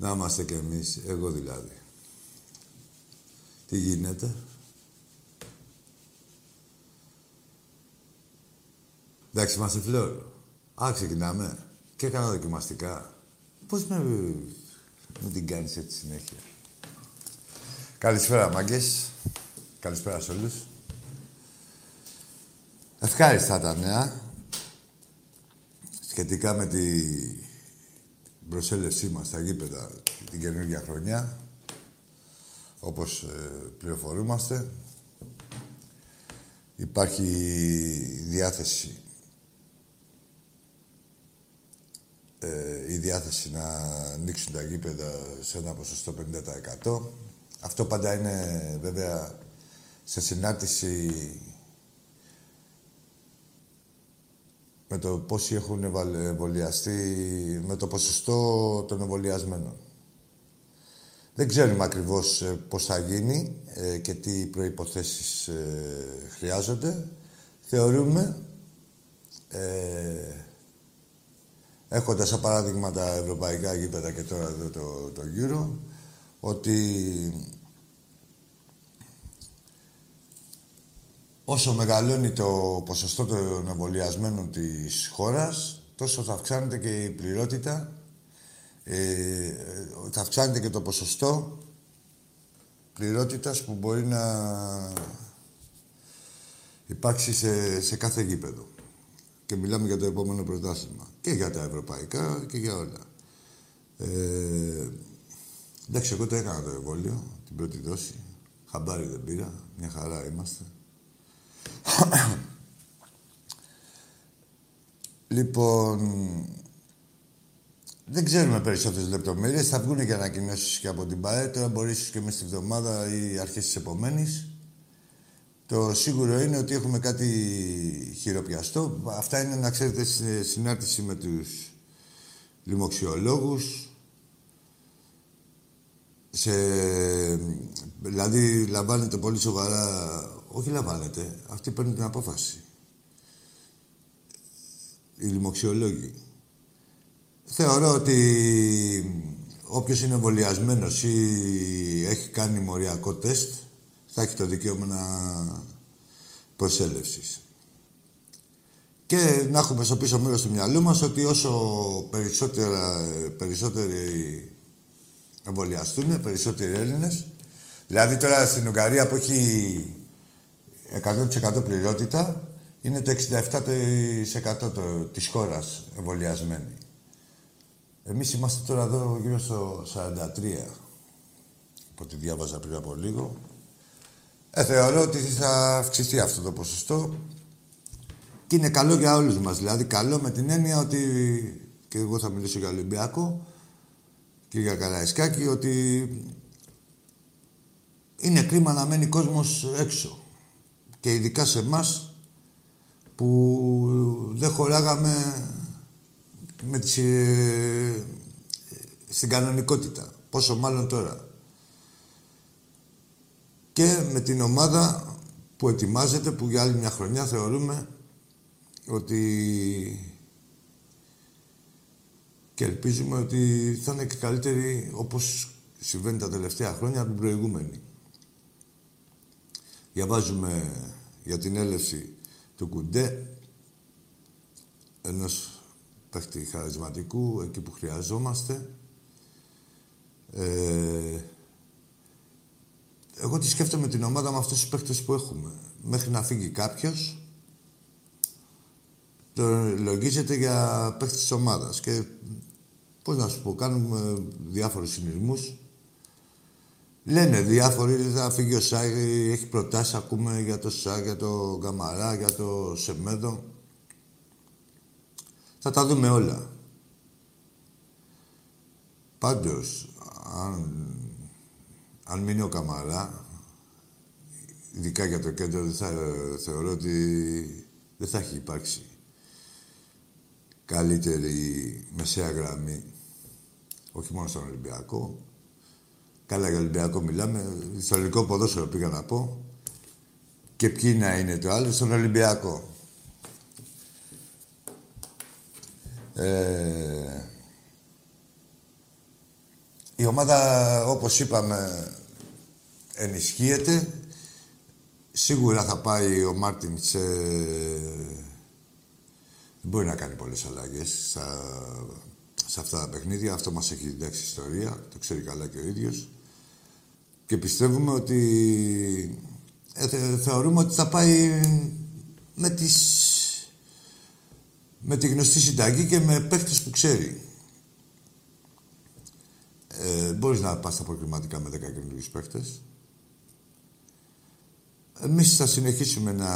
Να είμαστε κι εμείς, εγώ δηλαδή. Τι γίνεται; Εντάξει, είμαστε φλόρο. Α, ξεκινάμε. Και έκανα δοκιμαστικά. Πώς με, με την κάνεις έτσι συνέχεια; Καλησπέρα, μάγκες. Καλησπέρα σε όλους. Ευχάριστα τα νέα. Σχετικά με την προσέλευσή μας στα γήπεδα την καινούργια χρονιά. Όπως ε, πληροφορούμαστε. Υπάρχει διάθεση ε, η διάθεση να ανοίξουν τα γήπεδα σε ένα ποσοστό 50%. Αυτό πάντα είναι βέβαια σε συνάρτηση με το πόσοι έχουν εμβολιαστεί, με το ποσοστό των εμβολιασμένων. Δεν ξέρουμε ακριβώς ε, πώς θα γίνει ε, και τι προϋποθέσεις ε, χρειάζονται. Θεωρούμε, ε, έχοντας σαν παράδειγμα τα ευρωπαϊκά γήπεδα και τώρα εδώ το, το Euro, ότι όσο μεγαλώνει το ποσοστό των εμβολιασμένων της χώρας, τόσο θα αυξάνεται και η πληρότητα, ε, θα αυξάνεται και το ποσοστό πληρότητας που μπορεί να υπάρξει σε, σε κάθε γήπεδο. Και μιλάμε για το επόμενο πρωτάθλημα. Και για τα ευρωπαϊκά και για όλα. Ε, εντάξει, εγώ το έκανα το εμβόλιο, την πρώτη δόση. Χαμπάρι δεν πήρα. Μια χαρά είμαστε. Λοιπόν, δεν ξέρουμε περισσότερες λεπτομέρειες. Θα βγουν και ανακοινώσεις και από την ΠαΕ. Τώρα μπορείς και μέσα στη βδομάδα ή αρχές της επομένης. Το σίγουρο είναι ότι έχουμε κάτι χειροπιαστό. Αυτά είναι, να ξέρετε, σε συνάρτηση με τους λοιμοξιολόγους. Σε... Δηλαδή, λαμβάνεται πολύ σοβαρά όχι λαμβάνεται. Αυτοί παίρνουν την απόφαση. Οι λοιμοξιολόγοι. Θεωρώ ότι όποιος είναι εμβολιασμένος ή έχει κάνει μοριακό τεστ, θα έχει το δικαίωμα να προσέλευσης. Και να έχουμε στο πίσω μέρος του μυαλού μας ότι όσο περισσότερα, περισσότεροι εμβολιαστούν, περισσότεροι Έλληνες, δηλαδή τώρα στην Ουγγαρία που έχει 100% πληρότητα είναι το 67% το, της χώρας εμβολιασμένοι. Εμείς είμαστε τώρα εδώ γύρω στο 43, από ό,τι διάβαζα πριν από λίγο. Ε, θεωρώ ότι θα αυξηθεί αυτό το ποσοστό και είναι καλό για όλους μας. Δηλαδή, καλό με την έννοια ότι, και εγώ θα μιλήσω για Ολυμπιακό και για Καραϊσκάκη, ότι είναι κρίμα να μένει κόσμος έξω και ειδικά σε εμάς που δεν χωράγαμε με τις, ε, στην κανονικότητα. Πόσο μάλλον τώρα. Και με την ομάδα που ετοιμάζεται, που για άλλη μια χρονιά θεωρούμε ότι και ελπίζουμε ότι θα είναι και καλύτερη όπως συμβαίνει τα τελευταία χρόνια από την προηγούμενη. Διαβάζουμε για την έλευση του Κουντέ, ενός παίχτη χαρισματικού, εκεί που χρειαζόμαστε. Ε, εγώ τη σκέφτομαι την ομάδα με αυτούς τους παίχτες που έχουμε. Μέχρι να φύγει κάποιος, το λογίζεται για παίχτη της ομάδας. Και, πώς να σου πω, κάνουμε διάφορους συνειρμούς Λένε διάφοροι, θα φύγει ο Σάι, έχει προτάσει, ακούμε για το Σάι, για το Γκαμαρά, για το Σεμέδο. Θα τα δούμε όλα. Πάντως, αν, αν μείνει ο Καμαρά, ειδικά για το κέντρο, δεν θα, θεωρώ ότι δεν θα έχει υπάρξει καλύτερη μεσαία γραμμή, όχι μόνο στον Ολυμπιακό, Καλά για Ολυμπιακό μιλάμε. Στο ελληνικό ποδόσφαιρο πήγα να πω. Και ποιοι να είναι το άλλο, στον Ολυμπιακό. Ε, Η ομάδα, όπως είπαμε, ενισχύεται. Σίγουρα θα πάει ο Μάρτιν σε... Δεν μπορεί να κάνει πολλές αλλαγές σε αυτά τα παιχνίδια. Αυτό μας έχει διδάξει ιστορία. Το ξέρει καλά και ο ίδιος. Και πιστεύουμε ότι... Ε, θεωρούμε ότι θα πάει με τις... Με τη γνωστή συνταγή και με παίχτες που ξέρει. Ε, μπορείς να πας στα προκριματικά με 10 καινούργιους παίχτες. Εμείς θα συνεχίσουμε να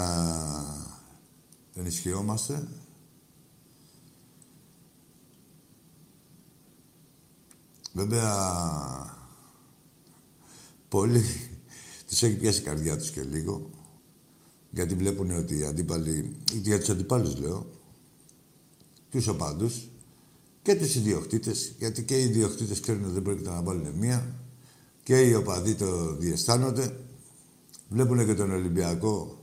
ενισχυόμαστε. Βέβαια, πολλοί τους έχει πιάσει η καρδιά τους και λίγο. Γιατί βλέπουν ότι οι αντίπαλοι, για τους αντιπάλους λέω, τους οπάντους και τους ιδιοκτήτες, γιατί και οι ιδιοκτήτες ξέρουν ότι δεν πρόκειται να βάλουν μία και οι οπαδοί το διαισθάνονται. Βλέπουν και τον Ολυμπιακό,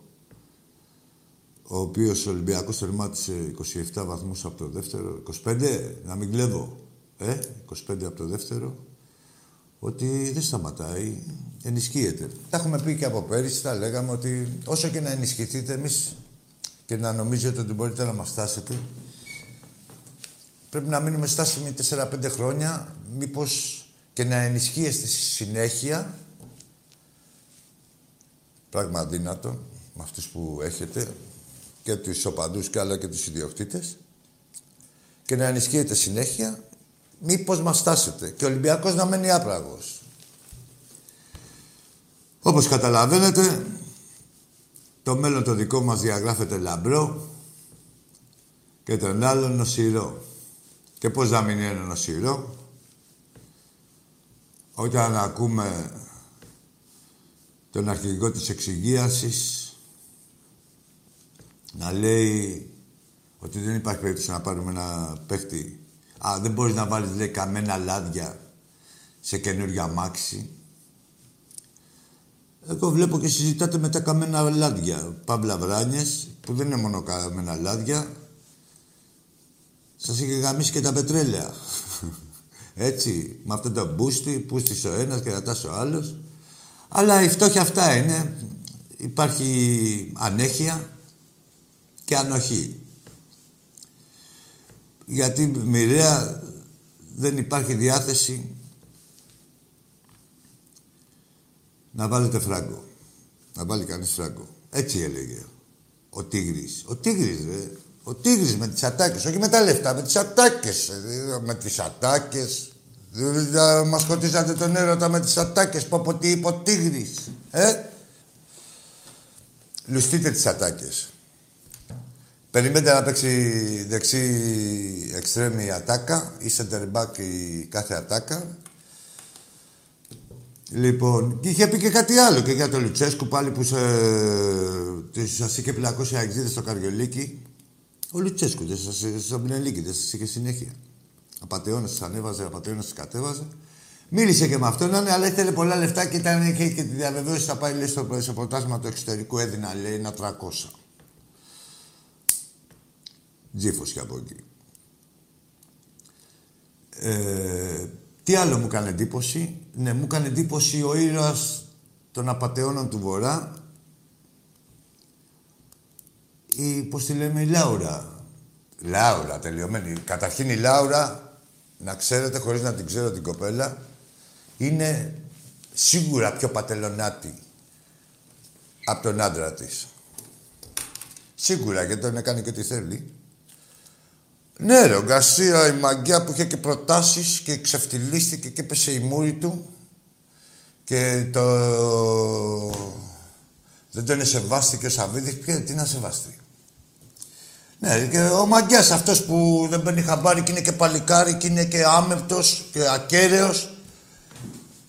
ο οποίος ο Ολυμπιακός τερμάτισε 27 βαθμούς από το δεύτερο, 25, να μην κλέβω, ε, 25 από το δεύτερο, ότι δεν σταματάει, ενισχύεται. Τα έχουμε πει και από πέρυσι, τα λέγαμε ότι όσο και να ενισχυθείτε εμείς και να νομίζετε ότι μπορείτε να μας φτάσετε, πρέπει να μείνουμε στάσιμοι 4-5 χρόνια, μήπως και να ενισχύεστε στη συνέχεια. Πράγμα αδύνατο με αυτούς που έχετε και τους οπαδούς και αλλά και τους ιδιοκτήτες. Και να ενισχύετε συνέχεια μήπως μας στάσετε και ο Ολυμπιακός να μένει άπραγος. Όπως καταλαβαίνετε, το μέλλον το δικό μας διαγράφεται λαμπρό και τον άλλον νοσηρό. Και πώς να μην είναι νοσηρό, όταν ακούμε τον αρχηγό της εξυγίασης να λέει ότι δεν υπάρχει περίπτωση να πάρουμε ένα παίχτη. Α, δεν μπορείς να βάλεις, λέει, καμένα λάδια σε καινούργια μάξι. Εγώ βλέπω και συζητάτε με τα καμένα λάδια. Παύλα Βράνιες, που δεν είναι μόνο καμένα λάδια. Σας είχε γαμίσει και τα πετρέλαια. Έτσι, με αυτό το μπούστι, πούστης ο ένας και ρατάς ο άλλος. Αλλά η φτώχεια αυτά είναι. Υπάρχει ανέχεια και ανοχή. Γιατί μοιραία δεν υπάρχει διάθεση να βάλετε φράγκο. Να βάλει κανείς φράγκο. Έτσι έλεγε ο Τίγρης. Ο Τίγρης, ρε. Ο Τίγρης με τις ατάκες. Όχι με τα λεφτά, με τις ατάκες. Με τις ατάκες. Δηλαδή μας σκοτήσατε τον έρωτα με τις ατάκες που από τι είπε ο Τίγρης. Ε; Λουστείτε τις ατάκες. Περιμένετε να παίξει δεξί εξτρέμι ατάκα ή center back η κάθε ατάκα. Λοιπόν, και είχε πει και κάτι άλλο και για τον Λουτσέσκου πάλι που σε, σας είχε πλακώσει αγγίδες στο Καριολίκι. Ο Λουτσέσκου δεν σας, στο δεν σας είχε συνέχεια. Απαταιώνα τη ανέβαζε, απαταιώνα τη κατέβαζε. Μίλησε και με αυτόν, ναι, αλλά ήθελε πολλά λεφτά και, ήταν, και, και τη διαβεβαίωση θα πάει λέει, στο, στο πρωτάθλημα του εξωτερικού. Έδινα λέει ένα 300. Τζίφος και από εκεί. Ε, τι άλλο μου έκανε εντύπωση; Ναι, μου έκανε εντύπωση ο ήρωας των απαταιώνων του Βορρά. Η, πώς τη λέμε, η Λάουρα. Λάουρα, τελειωμένη. Καταρχήν η Λάουρα να ξέρετε, χωρίς να την ξέρω την κοπέλα, είναι σίγουρα πιο πατελονάτη από τον άντρα της. Σίγουρα, γιατί τον έκανε και ό,τι θέλει. Ναι, ρε, ο Γκαρσία, η μαγκιά που είχε και προτάσεις και ξεφτυλίστηκε και έπεσε η μούρη του και το... Δεν τον σεβάστηκε ο Σαββίδης. Ποιο, τι να σεβαστεί. Ναι, και ο μαγκιάς αυτός που δεν παίρνει χαμπάρι και είναι και παλικάρι και είναι και άμεπτο και ακέραιος.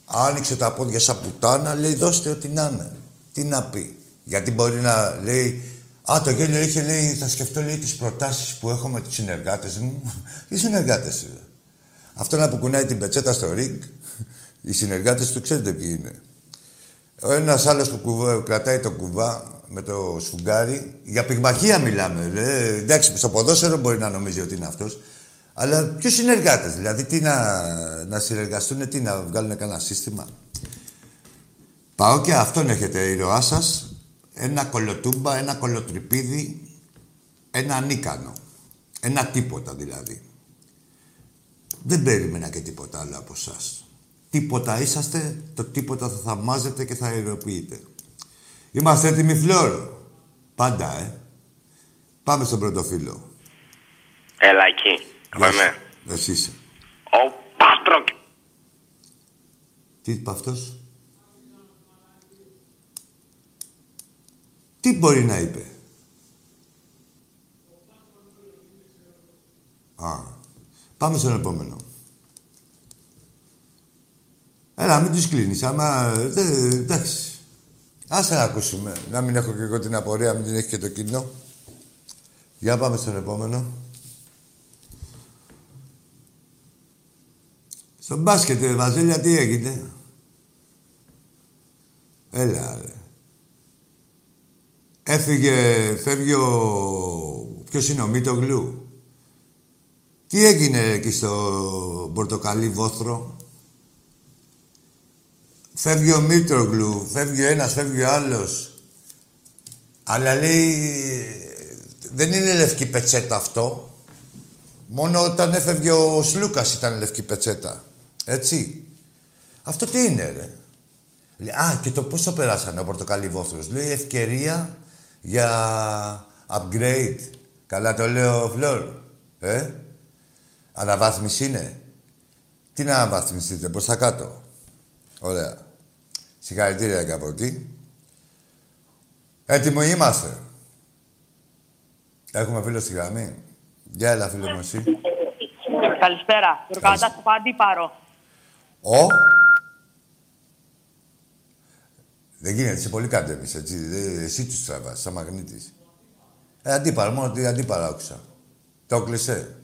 Άνοιξε τα πόδια σαν πουτάνα, λέει δώστε ό,τι να είναι. Τι να πει. Γιατί μπορεί να λέει, Α, το γέλιο είχε λέει, θα σκεφτώ λέει τις προτάσεις που έχω με τους συνεργάτες μου. Οι συνεργάτες είναι. Αυτό να που κουνάει την πετσέτα στο ριγκ, οι συνεργάτες του ξέρετε ποιοι είναι. Ο ένας άλλος που κρατάει το κουβά με το σφουγγάρι. Για πυγμαχία μιλάμε. Ρε. Εντάξει, στο ποδόσφαιρο μπορεί να νομίζει ότι είναι αυτός. Αλλά ποιους συνεργάτες, δηλαδή τι να, να συνεργαστούν, τι να βγάλουν κανένα σύστημα. Πάω και αυτόν έχετε ήρωά σας. Ένα κολοτούμπα, ένα κολοτρυπίδι, ένα ανίκανο. Ένα τίποτα δηλαδή. Δεν περίμενα και τίποτα άλλο από εσά. Τίποτα είσαστε, το τίποτα θα θαυμάζετε και θα ηρωποιείτε. Είμαστε έτοιμοι, Φλόρ. Πάντα, ε. Πάμε στον πρώτο φίλο. Έλα εκεί. Πάμε. Εσύ είσαι. Ο Πάτροκ. Τι είπε αυτός; Τι μπορεί να είπε; Α, πάμε στον επόμενο. Έλα, μην τους κλείνεις. Άμα... εντάξει. Άσε να ακούσουμε. Να μην έχω και εγώ την απορία, μην την έχει και το κοινό. Για πάμε στον επόμενο. Στο μπάσκετ, Βαζέλια, τι έγινε; Έλα, ρε. Έφυγε, φεύγει ο... Ποιος είναι ο Μίτογλου. Τι έγινε εκεί στο πορτοκαλί βόθρο; Φεύγει ο Μίτρογλου, φεύγει ο ένας, φεύγει ο άλλος. Αλλά λέει, δεν είναι λευκή πετσέτα αυτό. Μόνο όταν έφευγε ο Σλούκας ήταν λευκή πετσέτα. Έτσι. Αυτό τι είναι, ρε; Α, και το πώς το περάσανε ο πορτοκαλί βόθρος. Λέει ευκαιρία για upgrade. Καλά το λέω, Φλόρ. Ε; Αναβάθμιση είναι. Τι να αναβαθμιστείτε, προς τα κάτω. Ωραία. Συγχαρητήρια και από εκεί. Έτοιμοι είμαστε. Έχουμε φίλο στη γραμμή. Γεια, έλα, φίλο μου, εσύ. Καλησπέρα. Ροκατάς από Αντίπαρο. Ο; Δεν γίνεται, είσαι πολύ κάτεμις, έτσι. Εσύ τους τραβάς, σαν μαγνήτης. Ε, αντίπαρα, μόνο ότι αντίπαρα άκουσα. Το κλεισέ.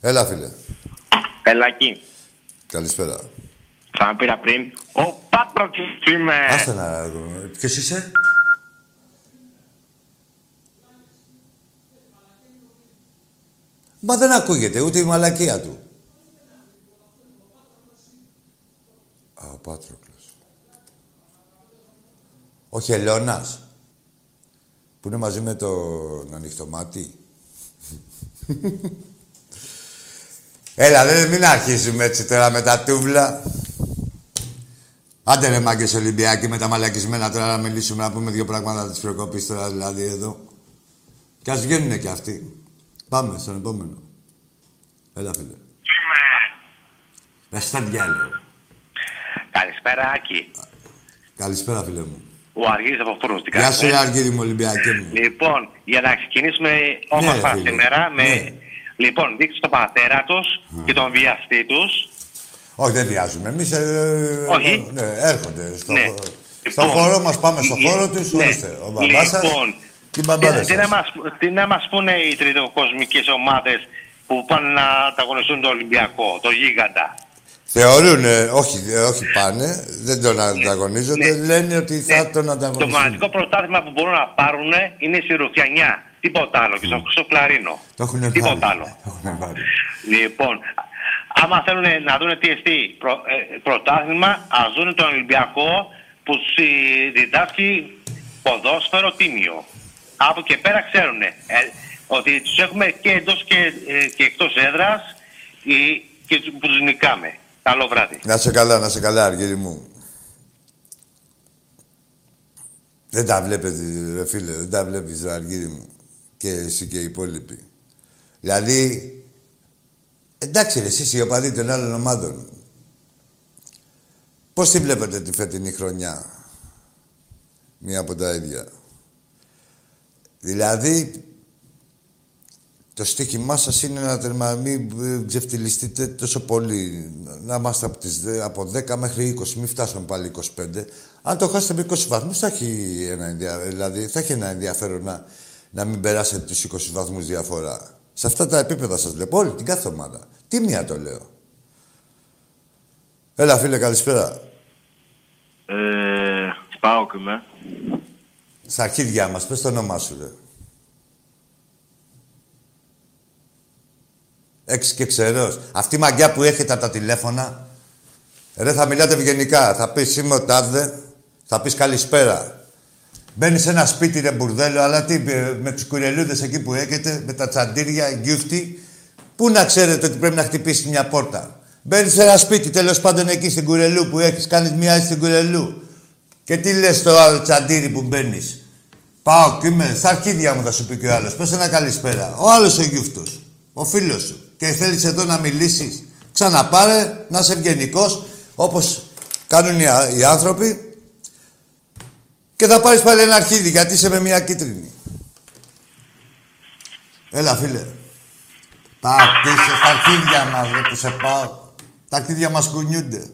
Έλα, φίλε. Έλα εκεί. Καλησπέρα. Σαν πήρα πριν. Ο Πάτροκ είμαι. Άστε να... Ποιος είσαι; Μα δεν ακούγεται ούτε η μαλακία του. Α, ο Πάτροκλος. Ο Χελώνας. Που είναι μαζί με τον ανοιχτομάτι. Έλα, δεν μην αρχίσουμε έτσι τώρα με τα τούβλα. Άντε ρε μάγκες Ολυμπιακοί με τα μαλακισμένα τώρα να μιλήσουμε να πούμε δύο πράγματα της προκοπής τώρα δηλαδή εδώ. Κι ας βγαίνουνε κι αυτοί. Πάμε στον επόμενο. Έλα φίλε. Είμαι. Να στα διάλογο. Καλησπέρα, Άκη. Καλησπέρα φίλε μου. Ο Αργύρης από Φούρνος. Τι Γεια κάνεις, σου ε; ρε Αργύρι μου Ολυμπιακέ μου. Λοιπόν, για να ξεκινήσουμε όμορφα ρε, φίλε. σήμερα με... Ναι. Λοιπόν, δείξτε τον πατέρα τους και τον βιαστή τους. Όχι δεν βιάζουμε. Εμείς ε, Όχι. ε, ναι, έρχονται. Στο, Ναι. στο Λοιπόν, χώρο μας πάμε στο ε, χώρο τους. ναι. Ορίστε. Ο μπαμπάς σας Λοιπόν, και οι μπαμπάδες τι, να σας. μας, τι να μας πούνε οι τριτοκοσμικές ομάδες που πάνε να ανταγωνιστούν το Ολυμπιακό, το γίγαντα; Θεωρούν, όχι, ε, όχι πάνε, δεν τον ανταγωνίζονται, Ναι. λένε ότι θα Ναι. τον Το ανταγωνιστούν. μοναδικό πρωτάθλημα που μπορούν να πάρουν είναι η Ρουφιανιά. Τίποτα άλλο. Και στο, στο Κλαρίνο. Το έχουν Τίποτα βάλει. άλλο. Το έχουν βάλει. Λοιπόν, άμα θέλουν να δουν τι εστί προ, ε, πρωτάθλημα, ας δουν τον Ολυμπιακό που τους, ε, διδάσκει ποδόσφαιρο τίμιο. Από και πέρα ξέρουν ότι τους έχουμε και εντός και, ε, και εκτός έδρας ε, και τους- που τους νικάμε. Καλό βράδυ. Να σε καλά, να σε καλά, Αργύρι μου. Δεν τα βλέπετε, ρε φίλε, δεν τα βλέπεις, ρε Αργύρι μου. Και εσύ και οι υπόλοιποι. Δηλαδή, εντάξει ρε, εσείς οι οπαδοί των άλλων ομάδων. Πώς τη βλέπετε τη φετινή χρονιά. Μία από τα ίδια. Δηλαδή, το στοίχημά σας είναι να τερμα, μην ε, ξεφτυλιστείτε τόσο πολύ. Να είμαστε από, τις, δε- από 10 μέχρι 20, μην φτάσουμε πάλι 25. Αν το χάσετε με 20 βαθμούς, θα έχει ένα, ενδια- δηλαδή, θα έχει ένα ενδιαφέρον να, να μην περάσετε τους 20 βαθμούς διαφορά. Σε αυτά τα επίπεδα σας βλέπω, όλη την κάθε ομάδα. Τι μία το λέω. Έλα, φίλε, καλησπέρα. Ε, πάω και με. Στα αρχίδια μας, πες το όνομά σου, ρε. Έξι και ξερός. Αυτή η μαγιά που έχετε από τα τηλέφωνα, ρε θα μιλάτε ευγενικά. Θα πεις είμαι ο τάδε, θα πεις καλησπέρα. Μπαίνει σε ένα σπίτι ρε μπουρδέλο, αλλά τι, με τους κουρελούδες εκεί που έχετε, με τα τσαντήρια, γκιούφτι, πού να ξέρετε ότι πρέπει να χτυπήσει μια πόρτα. Μπαίνει σε ένα σπίτι, τέλος πάντων εκεί στην κουρελού που έχεις, κάνεις μια έτσι στην κουρελού. Και τι λες στο άλλο τσαντήρι που μπαίνεις. Πάω και είμαι, στα αρχίδια μου θα σου πει και ο άλλος. Πες ένα καλησπέρα. Ο άλλος ο γιούφτος. Ο φίλος σου. Και θέλεις εδώ να μιλήσεις. Ξαναπάρε, να είσαι ευγενικός, όπως κάνουν οι, οι άνθρωποι. Και θα πάρεις πάλι ένα αρχίδι γιατί είσαι με μια κίτρινη. Έλα, φίλε. Πάω, είσαι στα αρχίδια μας, δεν που σε πάω. Τα αρχίδια μας κουνιούνται.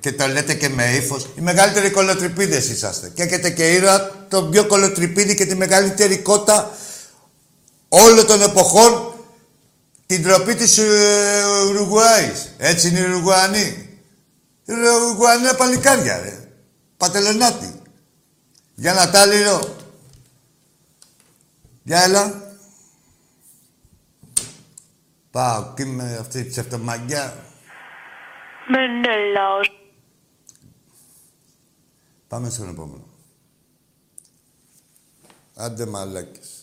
Και το λέτε και με ύφος. Οι μεγαλύτεροι κολοτριπίδε είσαστε. Και έχετε και ήρωα τον πιο κολοτριπίδη και τη μεγαλύτερη κότα όλων των εποχών την τροπή της ε, Ουρουγουάης. Έτσι είναι οι Ουρουγουανοί. Οι Ουρουγουανοί είναι παλικάρια, ρε. Πατελονάτι. Για να τάλιρο. Για έλα. Πάω και με αυτή τη ψευτομαγκιά. Μενέλαος. Πάμε στον επόμενο. Άντε μαλάκες.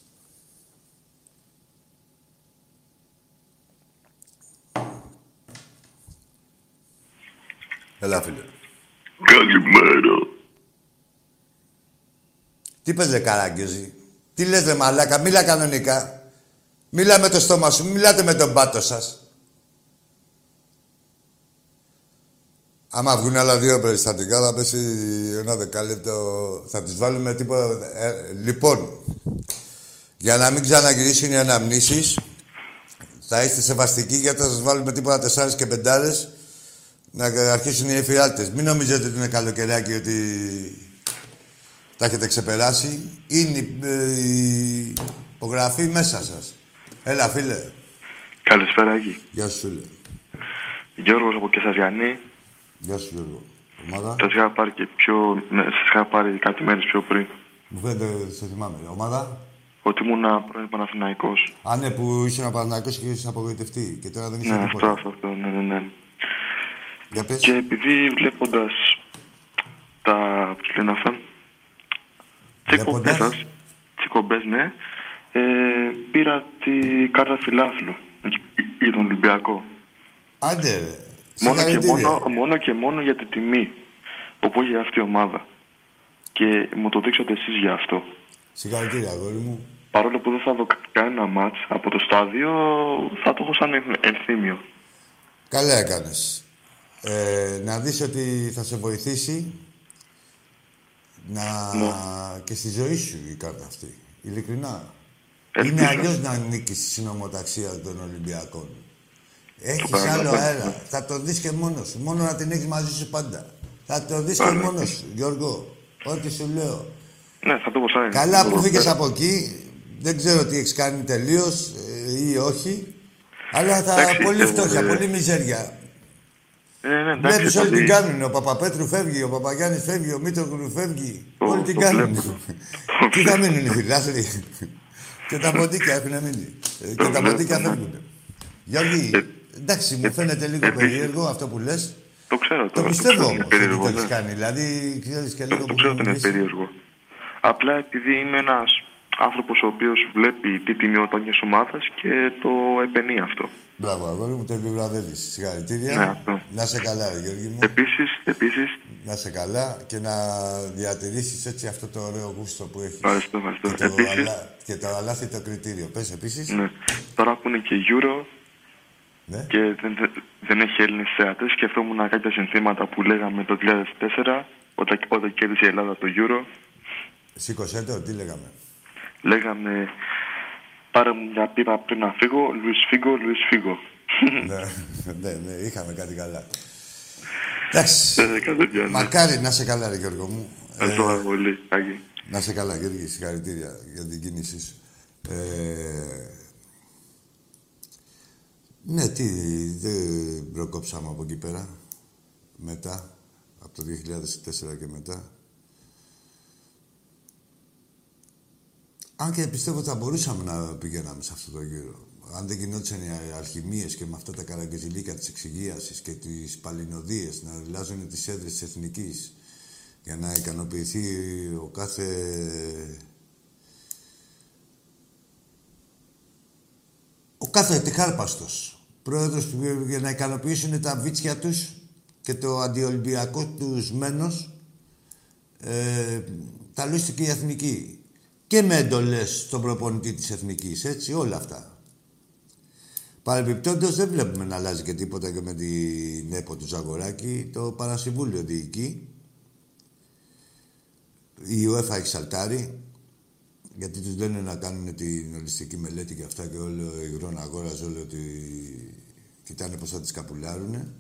Έλα, φίλε. Καλημέρα. Τι πες, ρε καράγκιόζη. Τι λες, ρε μαλάκα; Μίλα κανονικά. Μίλα με το στόμα σου. Μιλάτε με τον πάτο σας. Άμα βγουν άλλα δύο περιστατικά, θα πέσει ένα δεκάλεπτο. Θα τις βάλουμε τίποτα. Ε, λοιπόν, για να μην ξαναγυρίσουν οι αναμνήσεις, θα είστε σεβαστικοί γιατί θα σας βάλουμε τίποτα τεσσάρες και πεντάρες να αρχίσουν οι εφιάλτες. Μην νομίζετε ότι είναι καλοκαιράκι ότι τα έχετε ξεπεράσει. Είναι η, ε, η υπογραφή μέσα σας. Έλα, φίλε. Καλησπέρα, Άγη. Γεια σου, φίλε. Γιώργος από Κεσαριανή. Γεια σου, Γιώργο. Ομάδα. Σας είχα πάρει και πιο... Ναι, σας είχα πάρει κάτι μέρες πιο πριν. Μου φαίνεται, σε θυμάμαι. Ομάδα. Ότι ήμουν πρώην Παναθηναϊκός. Α, ναι, που είσαι ένα Παναθηναϊκός και είσαι απογοητευτεί. Και τώρα δεν είσαι Ναι, τίποτα. αυτό, αυτό, αυτό, ναι, ναι, ναι. Για πες. Και επειδή βλέποντας τα... πώς λένε αυτά... τις εκπομπές Βλέποντας; σας, τις εκπομπές, ναι, ε, πήρα τη κάρτα φιλάθλου για τον Ολυμπιακό. Άντε, ρε. Μόνο και Συγχαρητήρια. μόνο, μόνο και μόνο για τη τιμή που έχει αυτή η ομάδα. Και μου το δείξατε εσείς για αυτό. Συγχαρητήρια, αγόρι μου. Παρόλο που δεν θα δω κα- κανένα μάτς από το στάδιο, θα το έχω σαν εν- ενθύμιο. Καλά έκανες. Ε, να δεις ότι θα σε βοηθήσει να... Ναι. και στη ζωή σου η κάρτα αυτή. Ειλικρινά. Ελπίζω. Είναι αλλιώς να νίκεις στη συνομοταξία των Ολυμπιακών. Έχεις άλλο καταλαβαίνω. αέρα. Θα το δεις και μόνος σου. Μόνο να την έχεις μαζί σου πάντα. Θα το δεις και μόνος σου, Γιώργο. Ό,τι σου λέω. Ναι, θα το έχω σαν Καλά που ενθύμιο. φύγες από εκεί. Δεν ξέρω τι έχεις κάνει τελείως ή όχι. Αλλά θα Εντάξει, πολύ ε, φτώχεια, ε, πολύ μιζέρια. Ναι, ναι, εντάξει, Βλέπει όλοι ότι- την κάνουν. Ο Παπαπέτρου φεύγει, ο Παπαγιάννης φεύγει, ο Μήτρογλου φεύγει. Το- όλοι την το κάνουν. βλέπω. Τι θα μείνουν οι φιλάθλοι. και τα ποντίκια έχουν μείνει. Ε, και τα βλέπω, ποντίκια ναι. φεύγουν. Γιώργη, Ε, εντάξει, μου φαίνεται λίγο επίσης- περίεργο αυτό που λες. Το ξέρω Το τώρα. πιστεύω ξέρω όμως ότι ότι είναι το περίεργο, έχεις ναι. κάνει. Δηλαδή, ξέρεις και λίγο Το που ξέρω ότι είναι μιλήσεις. περίεργο. Απλά επειδή είμαι ένας άνθρωπος ο οποίος βλέπει τι τιμιότητα μια ομάδα και το επενεί αυτό. Μπράβο, αγόρι μου, το επιβραβεύει. Συγχαρητήρια. Ναι, αυτό. Να σε καλά, ρε, Γιώργη μου. Επίσης, επίσης, Να σε καλά και να διατηρήσεις έτσι αυτό το ωραίο γούστο που έχεις. Ευχαριστώ, ευχαριστώ. Και το, Επίσης- αλά, και το αλάθητο κριτήριο. Πες επίσης. ναι, τώρα που είναι και Euro Ναι. και δεν, δεν- δεν έχει Έλληνες θεατές, σκεφτόμουν κάποια συνθήματα που λέγαμε το 2004 όταν, όταν κέρδισε η Ελλάδα το Euro. Σήκωσέ το, τι λέγαμε. Λέγαμε πάρε μου μια πίπα πριν να φύγω, Λουίς Φίγκο, Λουίς Φίγκο. ναι, ναι, ναι, είχαμε κάτι καλά. Εντάξει. Ε, κάτι τέτοιο, ναι. Μακάρι να σε καλά, ρε Γιώργο μου. Ευχαριστώ πάρα πολύ, Άγη. Να σε καλά, Γιώργη, συγχαρητήρια για την κίνησή σου. Ε, ναι, τι, δεν προκόψαμε από εκεί πέρα. Μετά, από το 2004 και μετά. Αν και πιστεύω ότι θα μπορούσαμε να πηγαίναμε σε αυτό το γύρο. αν δεν γινόντουσαν οι αρχημίες και με αυτά τα καραγκεζιλίκα της εξυγίασης και τις παλινοδίες να αλλάζουν τις έδρες της Εθνικής για να ικανοποιηθεί ο κάθε ο κάθε τυχάρπαστος πρόεδρος του για να ικανοποιήσουν τα βίτσια τους και το αντιολυμπιακό τους μένος ε, τα λούστηκε η Εθνική. Και με εντολές στον προπονητή της Εθνικής, έτσι, όλα αυτά. Παρεμπιπτόντως δεν βλέπουμε να αλλάζει και τίποτα και με την ΕΠΟ του Ζαγοράκη. Το Παρασυμβούλιο διοικεί. Η UEFA έχει σαλτάρει. Γιατί τους λένε να κάνουν την ολιστική μελέτη και αυτά και όλο η γρόνα αγόρας, όλο ότι κοιτάνε πώς θα τις καπουλάρουνε.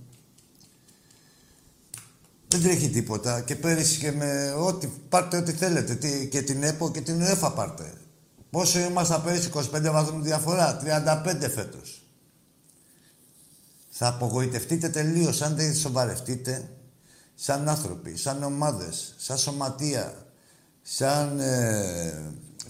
Δεν τρέχει τίποτα και πέρυσι και με ό,τι, πάρτε ό,τι θέλετε. Τι, και την ΕΠΟ και την ΕΦΑ πάρτε. Πόσο ήμασταν πέρυσι, 25 βαθμούς διαφορά, 35 φέτος. Θα απογοητευτείτε τελείως αν δεν σοβαρευτείτε σαν άνθρωποι, σαν ομάδες, σαν σωματεία, σαν ε,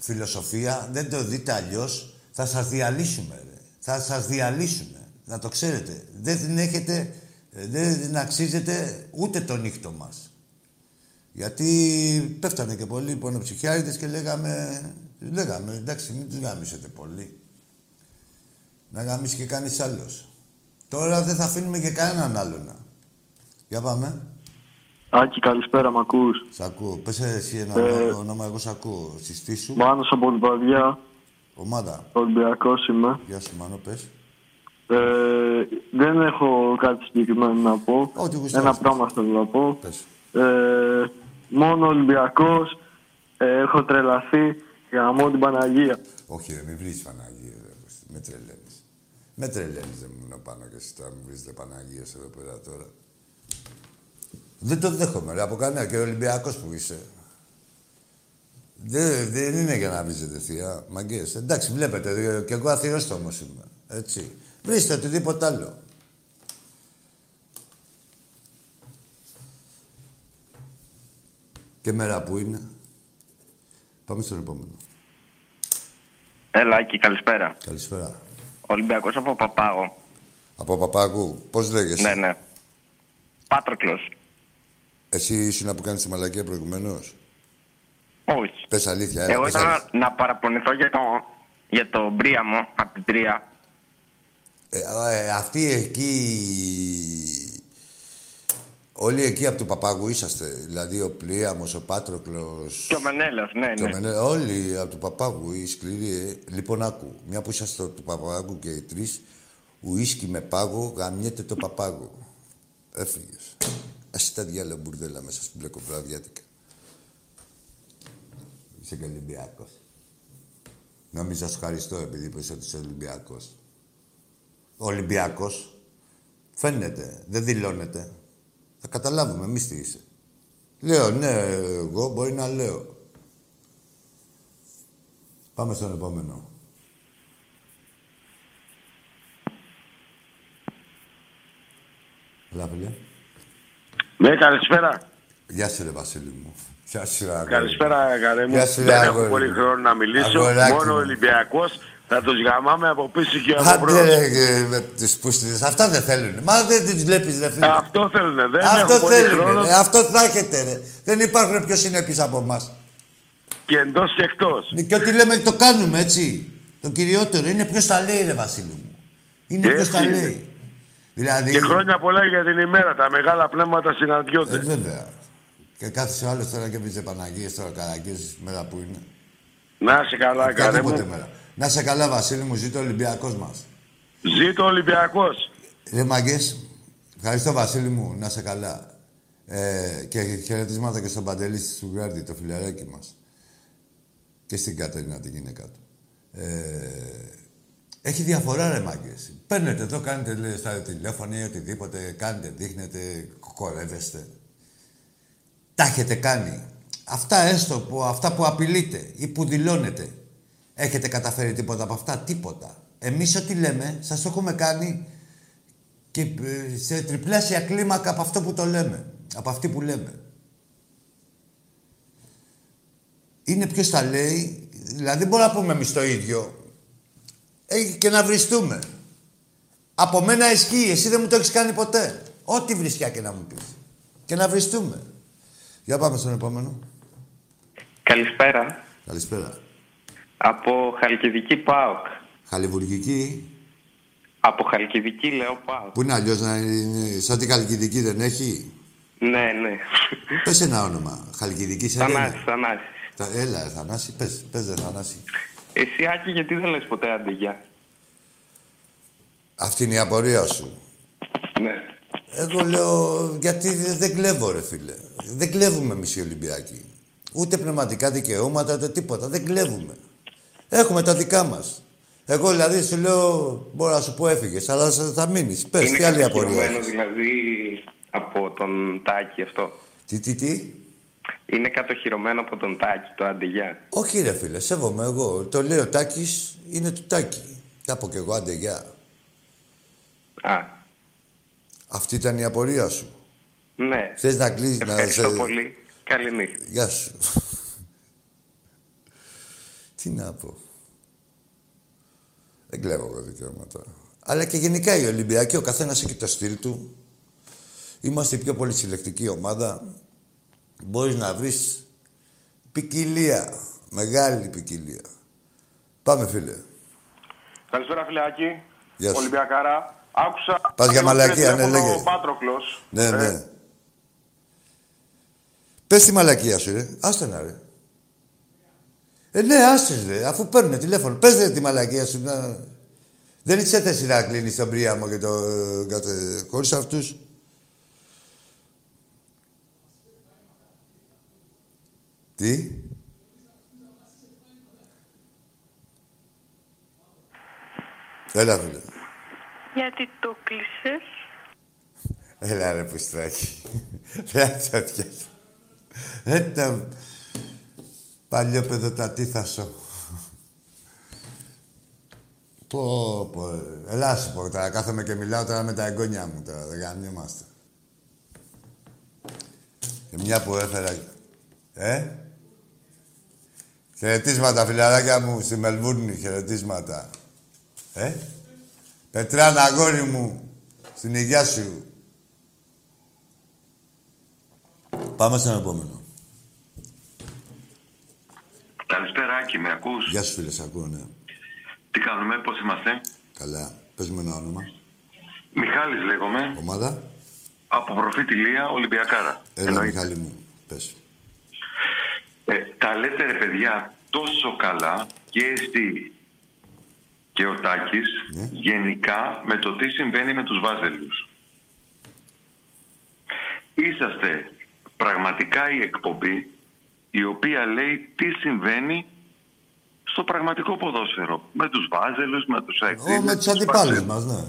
φιλοσοφία. Δεν το δείτε αλλιώς, θα σας διαλύσουμε. Ρε. Θα σας διαλύσουμε. Να το ξέρετε. Δεν την έχετε ε, δεν αξίζεται ούτε το νύχτο μας. Γιατί πέφτανε και πολλοί πονοψυχιάριδες και λέγαμε, λέγαμε, εντάξει, μην τους γάμισετε πολύ. Να γάμισει και κανείς άλλος. Τώρα δεν θα αφήνουμε και κανέναν άλλον. Για πάμε. Άκη, καλησπέρα, μ' ακούς; Σ' ακούω. Πες εσύ ένα ε, όνομα, εγώ σ' ακούω. Συστήσου. Μάνος από την Παδιά. Ομάδα. Ολυμπιακός είμαι. Γεια σου, Μάνο, πες. Ε, δεν έχω κάτι συγκεκριμένο να πω. Ό,τι Ένα πράγμα θέλω να πω. Πες. Ε, μόνο Ολυμπιακός. Ε, έχω τρελαθεί για μόνο την Παναγία. Όχι, δεν με βρεις Παναγία. Ρε. Μες τρελαίνεις. Με τρελαίνεις, δεν μου πάνω και εσύ τώρα μου βρίζετε Παναγία εδώ πέρα τώρα. Δεν το δέχομαι, ρε, από κανένα. Και ο Ολυμπιακός που είσαι. Δεν, δεν είναι για να βρίζετε θεία. Μαγκές. Εντάξει, βλέπετε, και εγώ αθιόστομος είμαι. Έτσι. Βρίστε οτιδήποτε άλλο. Και μέρα που είναι. Πάμε στον επόμενο. Έλα, Άκη, καλησπέρα. Καλησπέρα. Ολυμπιακός από Παπάγο. Από Παπάγου. Πώς λέγεσαι; Ναι, ναι. Πάτροκλος. Εσύ ήσουν που κάνεις τη μαλακία προηγουμένως; Όχι. Πες αλήθεια, έλα, Εγώ πες ήθελα αλήθεια. να παραπονηθώ για το, για το Μπρίαμο από την Τρία. Ε, ε, αυτοί εκεί... Όλοι εκεί από του Παπάγου είσαστε. Δηλαδή ο Πλίαμος, ο Πάτροκλος... Και ο Μενέλος, ναι, Και ο ναι. Μενέ- όλοι από του Παπάγου, οι σκληροί. ε. Λοιπόν, άκου. Μια που είσαστε του Παπάγου και οι τρεις, ουίσκι με πάγο, γαμιέται το Παπάγο. Έφυγες. Εσύ τα διάλογα μπουρδέλα μέσα στην πλεκοβραδιάτικα. Είσαι και Ολυμπιακός. Νόμιζα σου ευχαριστώ επειδή είπες ότι είσαι Ολυμπιακός. Ο Ολυμπιακός φαίνεται, δεν δηλώνεται. Θα καταλάβουμε εμείς τι είσαι. Λέω, ναι, εγώ μπορεί να λέω. Πάμε στον επόμενο. Έλα, φίλε. Ναι, καλησπέρα. Γεια σου, ρε Βασίλη μου. Γεια σου, ρε αγόρι. Καλησπέρα, καρέ μου. Γεια σου, ρε Δεν έχω αγόρι πολύ μου. χρόνο να μιλήσω. Αγοράκι Μόνο μου. Ο Ολυμπιακό θα τους γαμάμε από πίσω και από Άντε, μπρος. ρε, και με τις πούστιδες. Αυτά δεν θέλουν. Μα δεν τις βλέπεις, ρε φίλε. Αυτό θέλουν. Δεν Αυτό έχω πολύ θέλουν, χρόνο ρε. Αυτό θα έχετε, ρε. Δεν υπάρχουν πιο συνεπείς από εμάς. και εντός και εκτός. Και ό,τι λέμε το κάνουμε, έτσι. Το κυριότερο είναι ποιος τα λέει, ρε Βασίλη μου. Είναι Έτσι ποιος τα είναι. λέει. Δηλαδή... Και χρόνια πολλά για την ημέρα. Τα μεγάλα πνεύματα Ε, συναντιόνται. βέβαια. Και κάθε άλλος τώρα και βρίζε Παναγίες τώρα καραγκίες μέρα που είναι. Να είσαι καλά, καρέ Οποιαδήποτε μου. μέρα. Να σε καλά, Βασίλη μου, ζήτω ο Ολυμπιακός μας. Ζήτω ο Ολυμπιακός. Ρε μαγκές, ευχαριστώ Βασίλη μου, να σε καλά. Ε, και χαιρετίσματα και στον Παντελή στη Σουγγάρδη, το φιλαράκι μας. Και στην Κατερίνα, τη γυναίκα του. Ε, έχει διαφορά ρε μάγκες. Παίρνετε εδώ, κάνετε λέει, στα τηλέφωνα ή οτιδήποτε, κάνετε, δείχνετε, κορεύεστε. Τα έχετε κάνει. Αυτά έστω, που, αυτά που απειλείτε ή που δηλώνετε. Έχετε καταφέρει τίποτα από αυτά, τίποτα. Εμείς ό,τι λέμε, σας το έχουμε κάνει και ε, σε τριπλάσια κλίμακα από αυτό που το λέμε. Από αυτή που λέμε. Είναι ποιος τα λέει, δηλαδή δεν μπορούμε να πούμε εμείς το ίδιο. Ε, και να βριστούμε. Από μένα ισχύει. Εσύ δεν μου το έχεις κάνει ποτέ. Ό,τι βρισκιά και να μου πεις. Και να βριστούμε. Για πάμε στον επόμενο. Καλησπέρα. Καλησπέρα. Από Χαλκιδική ΠΑΟΚ. Χαλιβουργική. Από Χαλκιδική λέω ΠΑΟΚ. Πού είναι αλλιώς να είναι. Σαν την Χαλκιδική δεν έχει; Ναι, ναι. Πες ένα όνομα. Χαλκιδική σε λένε. Θανάση, Θανάση. Τα- Έλα, ρε, Θανάση. Πες, πες ρε, Θανάση. Εσύ, Άκη, γιατί δεν λες ποτέ αντιγιά; Αυτή είναι η απορία σου. Ναι. Εγώ λέω γιατί δε- δεν κλέβω, ρε φίλε. Δεν κλέβουμε εμείς οι Ολυμπιακοί. Ούτε πνευματικά δικαιώματα, ούτε τίποτα. Δεν κλέβουμε. Έχουμε τα δικά μας. Εγώ δηλαδή σου λέω, μπορώ να σου πω έφυγες, αλλά θα- θα μείνεις. Πες, Είναι τι άλλη απορία. κατοχυρωμένο έχεις; δηλαδή από τον Τάκη αυτό. Τι, τι, τι; Είναι κατοχυρωμένο από τον Τάκη το αντιγιά. Όχι, ρε φίλε, σέβομαι εγώ. Το λέει ο Τάκης, είναι του Τάκη. Θα πω κι εγώ, άντε, γεια. Α, Αυτή ήταν η απορία σου. ναι. Θες να κλείσει, να Ευχαριστώ σε. πολύ. Καληνύχτα. Γεια σου. Τι να πω. Δεν κλέβω εγώ δικαιώματα. Αλλά και γενικά οι Ολυμπιακοί, ο καθένας έχει το στυλ του. Είμαστε η πιο πολύ συλλεκτική ομάδα. Μπορείς να βρεις ποικιλία. Μεγάλη ποικιλία. Πάμε, φίλε. Καλησπέρα, φιλεάκι. Γεια σου. Ολυμπιακάρα. Άκουσα. Πας για και μαλακία, πήρε ναι, τηλέφωνο λέγε. Ο Πάτροκλος. Ναι, Ε, ναι. Πες τη μαλακία σου, ρε. Άστα να, ρε. Ε, ναι, άσε, ρε. Αφού παίρνουν τηλέφωνο. Πες, ρε, τη μαλακία σου. Να... Δεν είσαι θέση να κλείνεις τον Πρίαμο και το... Κάθε... Χωρίς αυτούς. Τι; Έλα, φίλε. Γιατί το κλείσες; Έλα ρε πουστράκι. Φράτσα πια. Ε, το παλιό παιδοτατήθασο. Πω, πω. ε. Ελάς σου πω τώρα. Κάθομαι και μιλάω τώρα με τα εγγόνια μου τώρα. Δεν γαμιόμαστε. Και μια που έφερα... Ε; Χαιρετίσματα, φιλαράκια μου, στη Μελβούρνη. Χαιρετίσματα. Ε; Πετράνα, αγόρι μου, στην υγειά σου. Πάμε στον επόμενο. Καλησπέρα, Άκη, με ακούς; Γεια σου, φίλε, σ' ακούω, ναι. Τι κάνουμε, πώς είμαστε; Καλά. Πες μου ένα όνομα. Μιχάλης λέγομαι, Ομάδα. από προφήτη Λία, Ολυμπιακάρα. Έλα, Εννοείται. Μιχάλη μου. Πες. Ε, τα λέτε ρε παιδιά τόσο καλά και εσύ και ο Τάκης Ναι. γενικά με το τι συμβαίνει με τους Βάζελους. Είσαστε πραγματικά η εκπομπή η οποία λέει τι συμβαίνει στο πραγματικό ποδόσφαιρο. Με τους Βάζελους, με τους Αεξίδες. Ω, με τους αντιπάλους μας, ναι.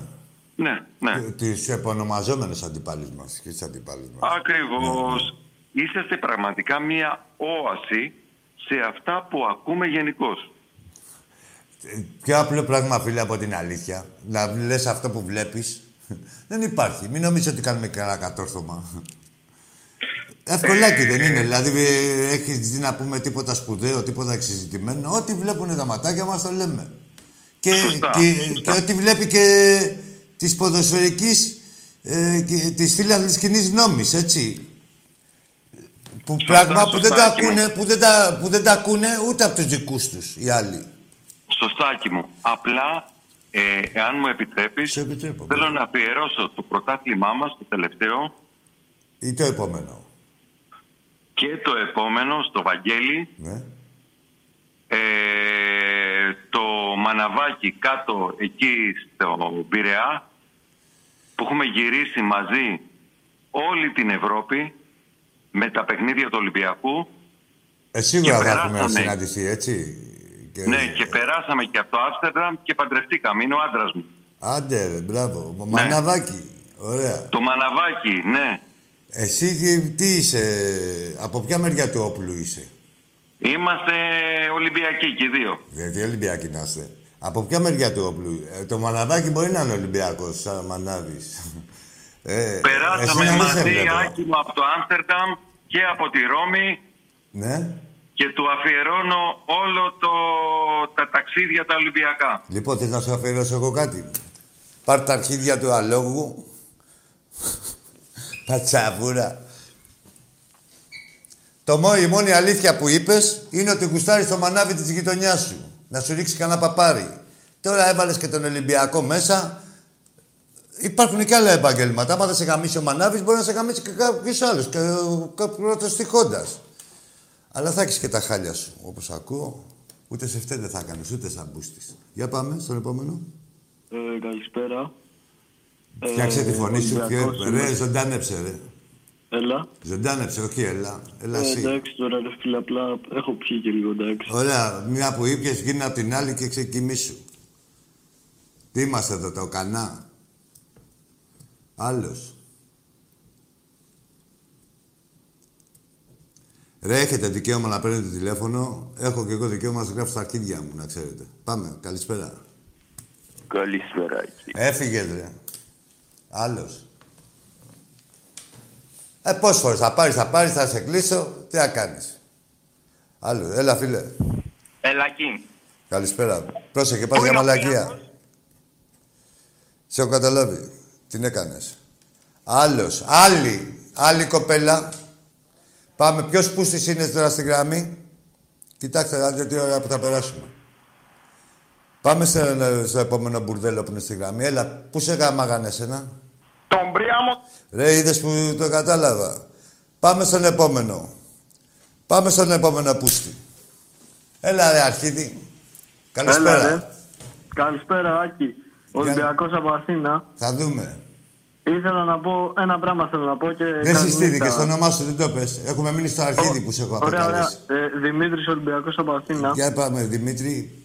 Ναι, ναι. Τις επωνομαζόμενες αντιπάλους μας και τις αντιπάλους μας. Ακριβώς. Είσαστε πραγματικά μία όαση σε αυτά που ακούμε γενικώ. Ε, Πιο απλό πράγμα, φίλε, από την αλήθεια. Να λες αυτό που βλέπεις. Δεν υπάρχει. Μην νομίζεις ότι κάνουμε κανένα κατόρθωμα. Ευκολάκι δεν είναι. Δηλαδή, ε, έχεις δει να πούμε τίποτα σπουδαίο, τίποτα εξεζητημένο. Ό,τι βλέπουν τα ματάκια μας το λέμε. Και, Σωστά, και, σωστά. και ό,τι βλέπει και της ποδοσφαιρικής, ε, και της φίλας κοινής νόμης, έτσι. Που πράγμα που δεν, σωστά, τα Άκη μου. ακούνε, που, δεν τα, που δεν τα ακούνε ούτε από τους δικούς τους οι άλλοι. Σωστάκι μου. Απλά, ε, εάν μου επιτρέπεις, Σε επιτρέπω. θέλω να αφιερώσω το πρωτάθλημά μας, το τελευταίο, Ή το επόμενο. Και το επόμενο στο Βαγγέλη, Ναι. ε, το Μαναβάκι κάτω εκεί στο Πειραιά, που έχουμε γυρίσει μαζί όλη την Ευρώπη με τα παιχνίδια του Ολυμπιακού Ε, σίγουρα Και θα έχουμε περάσαμε. συναντηθεί, έτσι. Και... Ναι, και περάσαμε και από το Άμστερνταμ και παντρευτήκαμε. Είναι ο άντρας μου. Άντε, ρε, μπράβο. Ναι. Μαναβάκι. Ωραία. Το Μαναβάκι, ναι. Εσύ τι, τι είσαι, από ποια μεριά του όπλου είσαι; Είμαστε Ολυμπιακοί και οι δύο. Γιατί Ολυμπιακοί να είστε. Από ποια μεριά του όπλου; Ε, το Μαναβάκι μπορεί να είναι Ολυμπιακός, σαν Μανάβης. Ε, Περάσαμε εσένα δεν σε μαζί, βλέπω. Άκη μου, από το Άμστερνταμ και από τη Ρώμη Ναι. και και του αφιερώνω όλο το, τα ταξίδια τα Ολυμπιακά. Λοιπόν, θες να σου αφιερώσω εγώ κάτι; Πάρ' τα αρχίδια του αλόγου. Πατσαβούρα. Το μόνο, η μόνη αλήθεια που είπες είναι ότι γουστάρεις το μανάβι της γειτονιάς σου. Να σου ρίξει κανένα παπάρι. Τώρα έβαλες και τον Ολυμπιακό μέσα. Υπάρχουν και άλλα επαγγέλματα. Άμα δεν σε γαμίσει ο Μανάβης, μπορεί να σε γαμίσει και κάποιος άλλος. Και κάποιος τυχόντας. Αλλά θα έχεις και τα χάλια σου, όπως ακούω. Ούτε σε φταίνε θα κάνεις, ούτε σαν μπούστης. Για πάμε στον επόμενο. Ε, καλησπέρα. Φτιάξε τη φωνή σου και Ολυμπιακός είμαι. ρε, ζωντάνεψε ρε. Έλα. Ζωντάνεψε, όχι έλα. Έλα Ε, εσύ. εντάξει, τώρα ρε φίλε, απλά έχω πιει και λίγο, εντάξει. Ωραία, μια που ήπιες γίνει απ' την άλλη και ξεκοιμήσου. Τι είμαστε εδώ, το κανά; Άλλος. Ρε, έχετε δικαίωμα να παίρνετε τηλέφωνο; Έχω και εγώ δικαίωμα να σας γράψω στα αρχίδια μου, να ξέρετε. Πάμε, καλησπέρα. Καλησπέρα. Έφυγες, ρε. Άλλος. Ε, πόσες φορές θα πάρεις, θα πάρεις, θα σε κλείσω. Τι θα κάνεις. Άλλο, έλα φίλε. Έλα εκεί. Καλησπέρα. Πρόσεχε, πας για μαλακία. Σε έχω καταλάβει. Την έκανες. Άλλος. Άλλη. Άλλη κοπέλα. Πάμε. Ποιος πούστης είναι τώρα στη γραμμή; Κοιτάξτε, να δείτε τι ώρα που θα περάσουμε. Πάμε στο, στο επόμενο μπουρδέλο που είναι στη γραμμή. Έλα, πού σε γάμαγαν εσένα; Τον Πρίαμο. Ρε, είδες που το κατάλαβα. Πάμε στον επόμενο. Πάμε στον επόμενο πούστη. Έλα, ρε, αρχίδι. Καλησπέρα. Έλα, ρε. Καλησπέρα, Άκη. Ολυμπιακός από Αθήνα. Θα δούμε. Ήθελα να πω ένα πράγμα θέλω να πω και. Δεν καληνύχτα. συστήθηκε στο όνομά σου, δεν το πες. Έχουμε μείνει στο αρχίδι που σε έχω Ωραία, ωραία. αποκαλέσει. Ε, Δημήτρης Ολυμπιακός από Αθήνα. Για πάμε, Δημήτρη.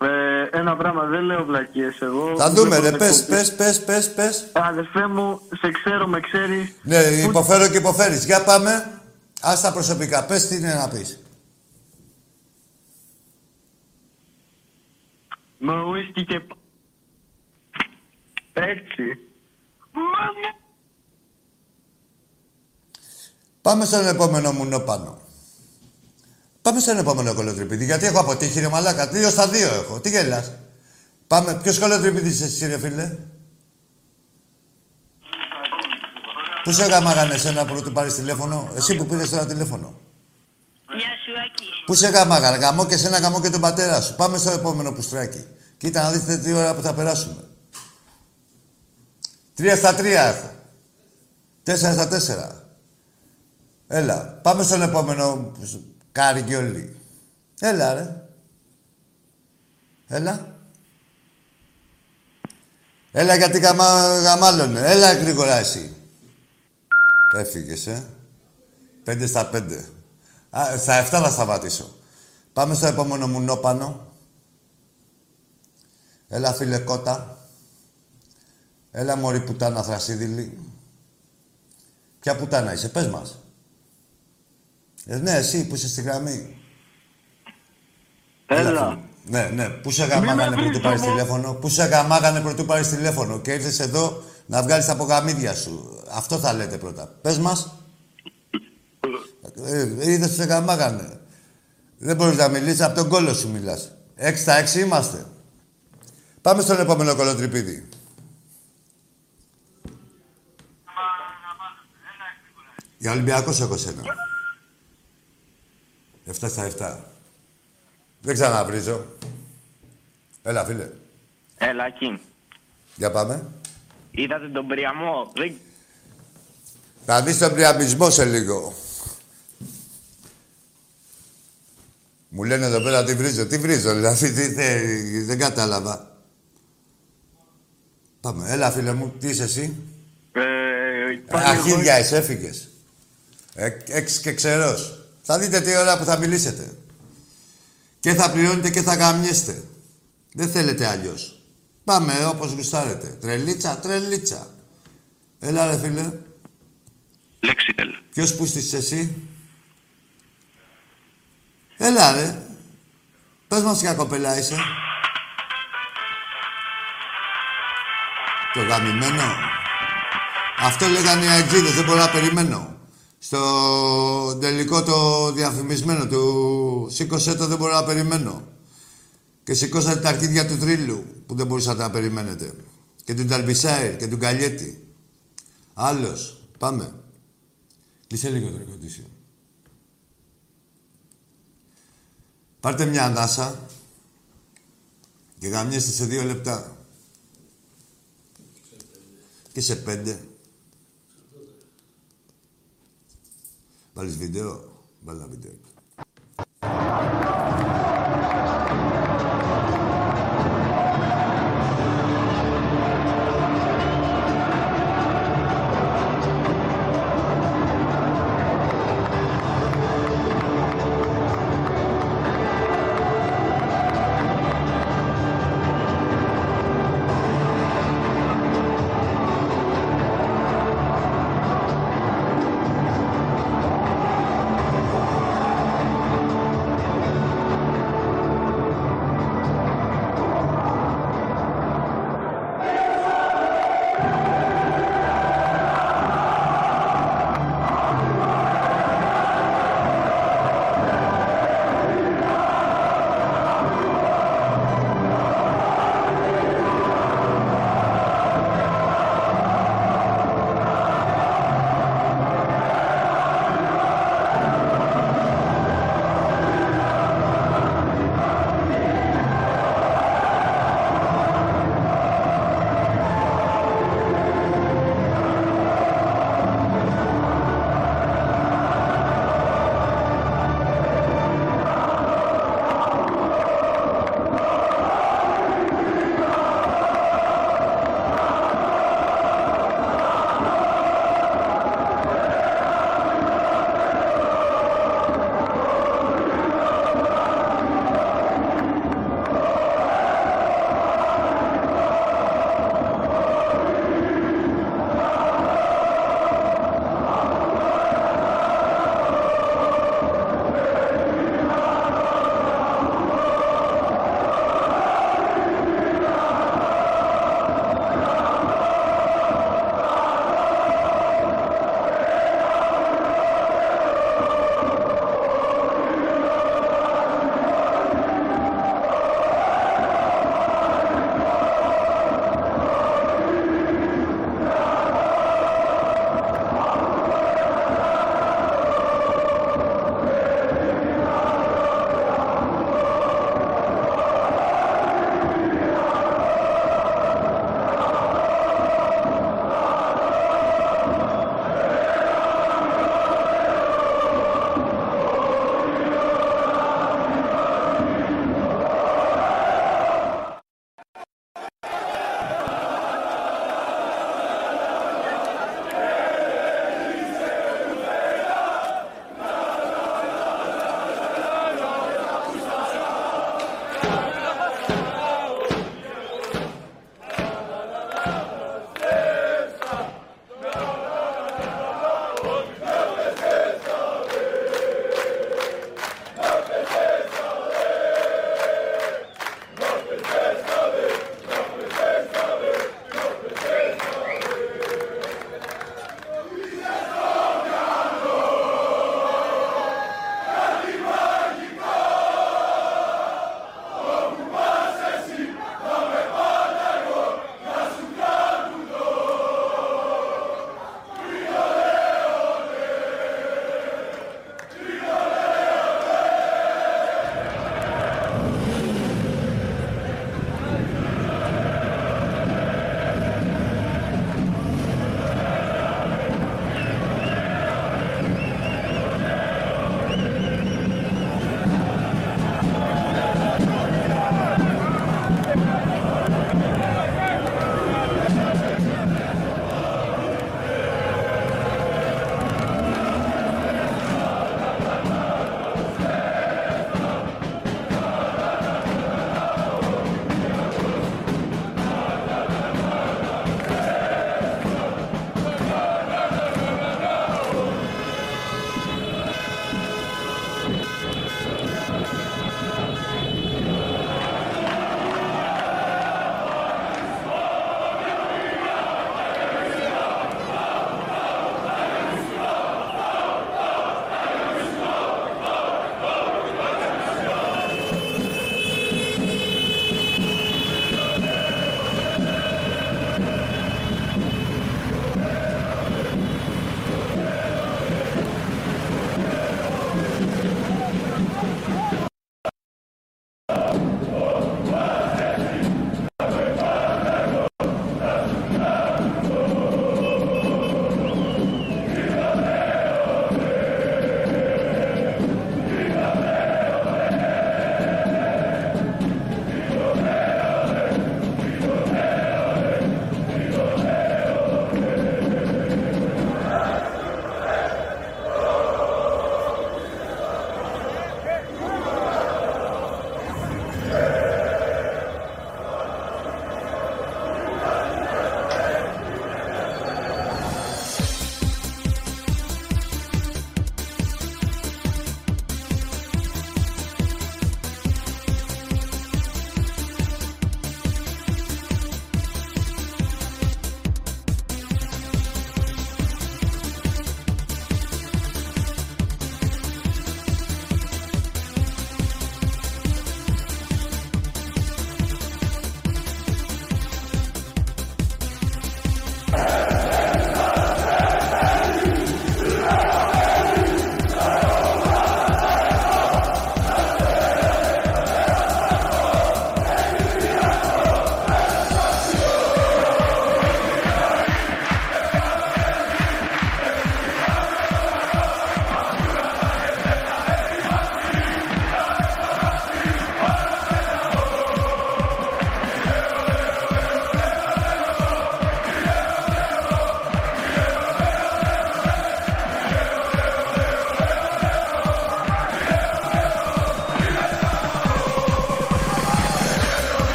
Ε, ένα πράγμα, δεν λέω βλακίες εγώ. Θα δούμε, ρε. Βλέπω Πες, εκπομπή. πες, πες, πες, πες. Αδερφέ μου, σε ξέρω, με ξέρεις. Ναι, υποφέρω και υποφέρεις. Για πάμε. Ας τα προσωπικά. Πες τι είναι να πεις. Με ουίσκι και... Έτσι. Πάμε στον επόμενο μουνό πάνω. Πάμε στον επόμενο κολοτρυπίδι. Γιατί έχω αποτύχει, ρε μαλάκα. Δύο στα δύο έχω. Τι γελάς. Πάμε. Ποιος κολοτρυπίδι είσαι εσύ, ρε φίλε; Πού σε γαμάγανε εσένα που του πάρεις τηλέφωνο; Εσύ που πήρες τώρα τηλέφωνο. Γεια σου, Άκη. Πού σε γαμάγανε. Γαμώ και εσένα, γαμώ και τον πατέρα σου. Πάμε στο επόμενο πουστράκι. Κοίτα να δείτε τι ώρα που θα περάσουμε. Τρία στα τρία έχω. Τέσσερα στα τέσσερα. Έλα. Πάμε στον επόμενο καριόλι. Έλα, ρε. Έλα. Έλα γιατί γαμα, γαμάλωνε. Έλα γρήγορα εσύ. Έφυγες, ε. Πέντε στα πέντε. Α, στα εφτά θα σταματήσω. Πάμε στο επόμενο μουνόπανο. Έλα, φίλε κότα. Έλα, μωρή πουτάνα θρασίδηλη. Ποια πουτάνα είσαι, πες μας. Ε, ναι, εσύ που είσαι στη γραμμή. Έλα. φίλε. Ναι, ναι. Πού σε γαμάγανε πρωτού πάρεις τηλέφωνο. Πού σε γαμάγανε πρωτού πάρεις τηλέφωνο. Και ήρθες εδώ να βγάλεις τα απογαμίδια σου. Αυτό θα λέτε πρώτα. Πες μας. Ε, είδες που σε γαμάγανε. Δεν μπορείς να μιλήσεις, από τον κόλο σου μιλάς. Έξι στα έξι είμαστε. Πάμε στον επόμενο κολοτρυπίδι. Για Ολυμπιακός έχω σένα. 7 στα 7. Δεν ξαναβρίζω. Έλα, φίλε. Έλα εκεί. Για πάμε. Είδατε τον Πριαμό; Δεν... Θα δεις τον πριαμισμό σε λίγο. Μου λένε εδώ πέρα τι βρίζω. Τι βρίζω, δηλαδή, τι, τι- δεν κατάλαβα. Πάμε. Έλα, φίλε μου, τι είσαι εσύ; Ε, Αρχίδια είσαι, έφυγες. Ε, έξι και ξερός. Θα δείτε τι ώρα που θα μιλήσετε. Και θα πληρώνετε και θα γαμιέστε. Δεν θέλετε αλλιώς. Πάμε όπως γουστάρετε. Τρελίτσα, τρελίτσα. Έλα ρε φίλε. Λέξιτελ. Ποιος πούστης εσύ; Έλα ρε. Πες μας ποια κοπελά είσαι. Το γαμημένο. Αυτό λέγανε οι αεξίδες, δεν μπορώ να περιμένω. Στο τελικό το διαφημισμένο του σήκωσέ το δεν μπορώ να περιμένω. Και σηκώσατε τα αρχίδια του τρίλου που δεν μπορούσατε να περιμένετε. Και του Νταλμπισάιρ και του Γκαλιέτη. Άλλος. Πάμε. Κλείσε λίγο το ρεκοντήσιο. Πάρτε μια ανάσα και γαμιέστε σε δύο λεπτά. Και σε πέντε. Βάλεις βίντεο; Βάλει ένα βίντεο.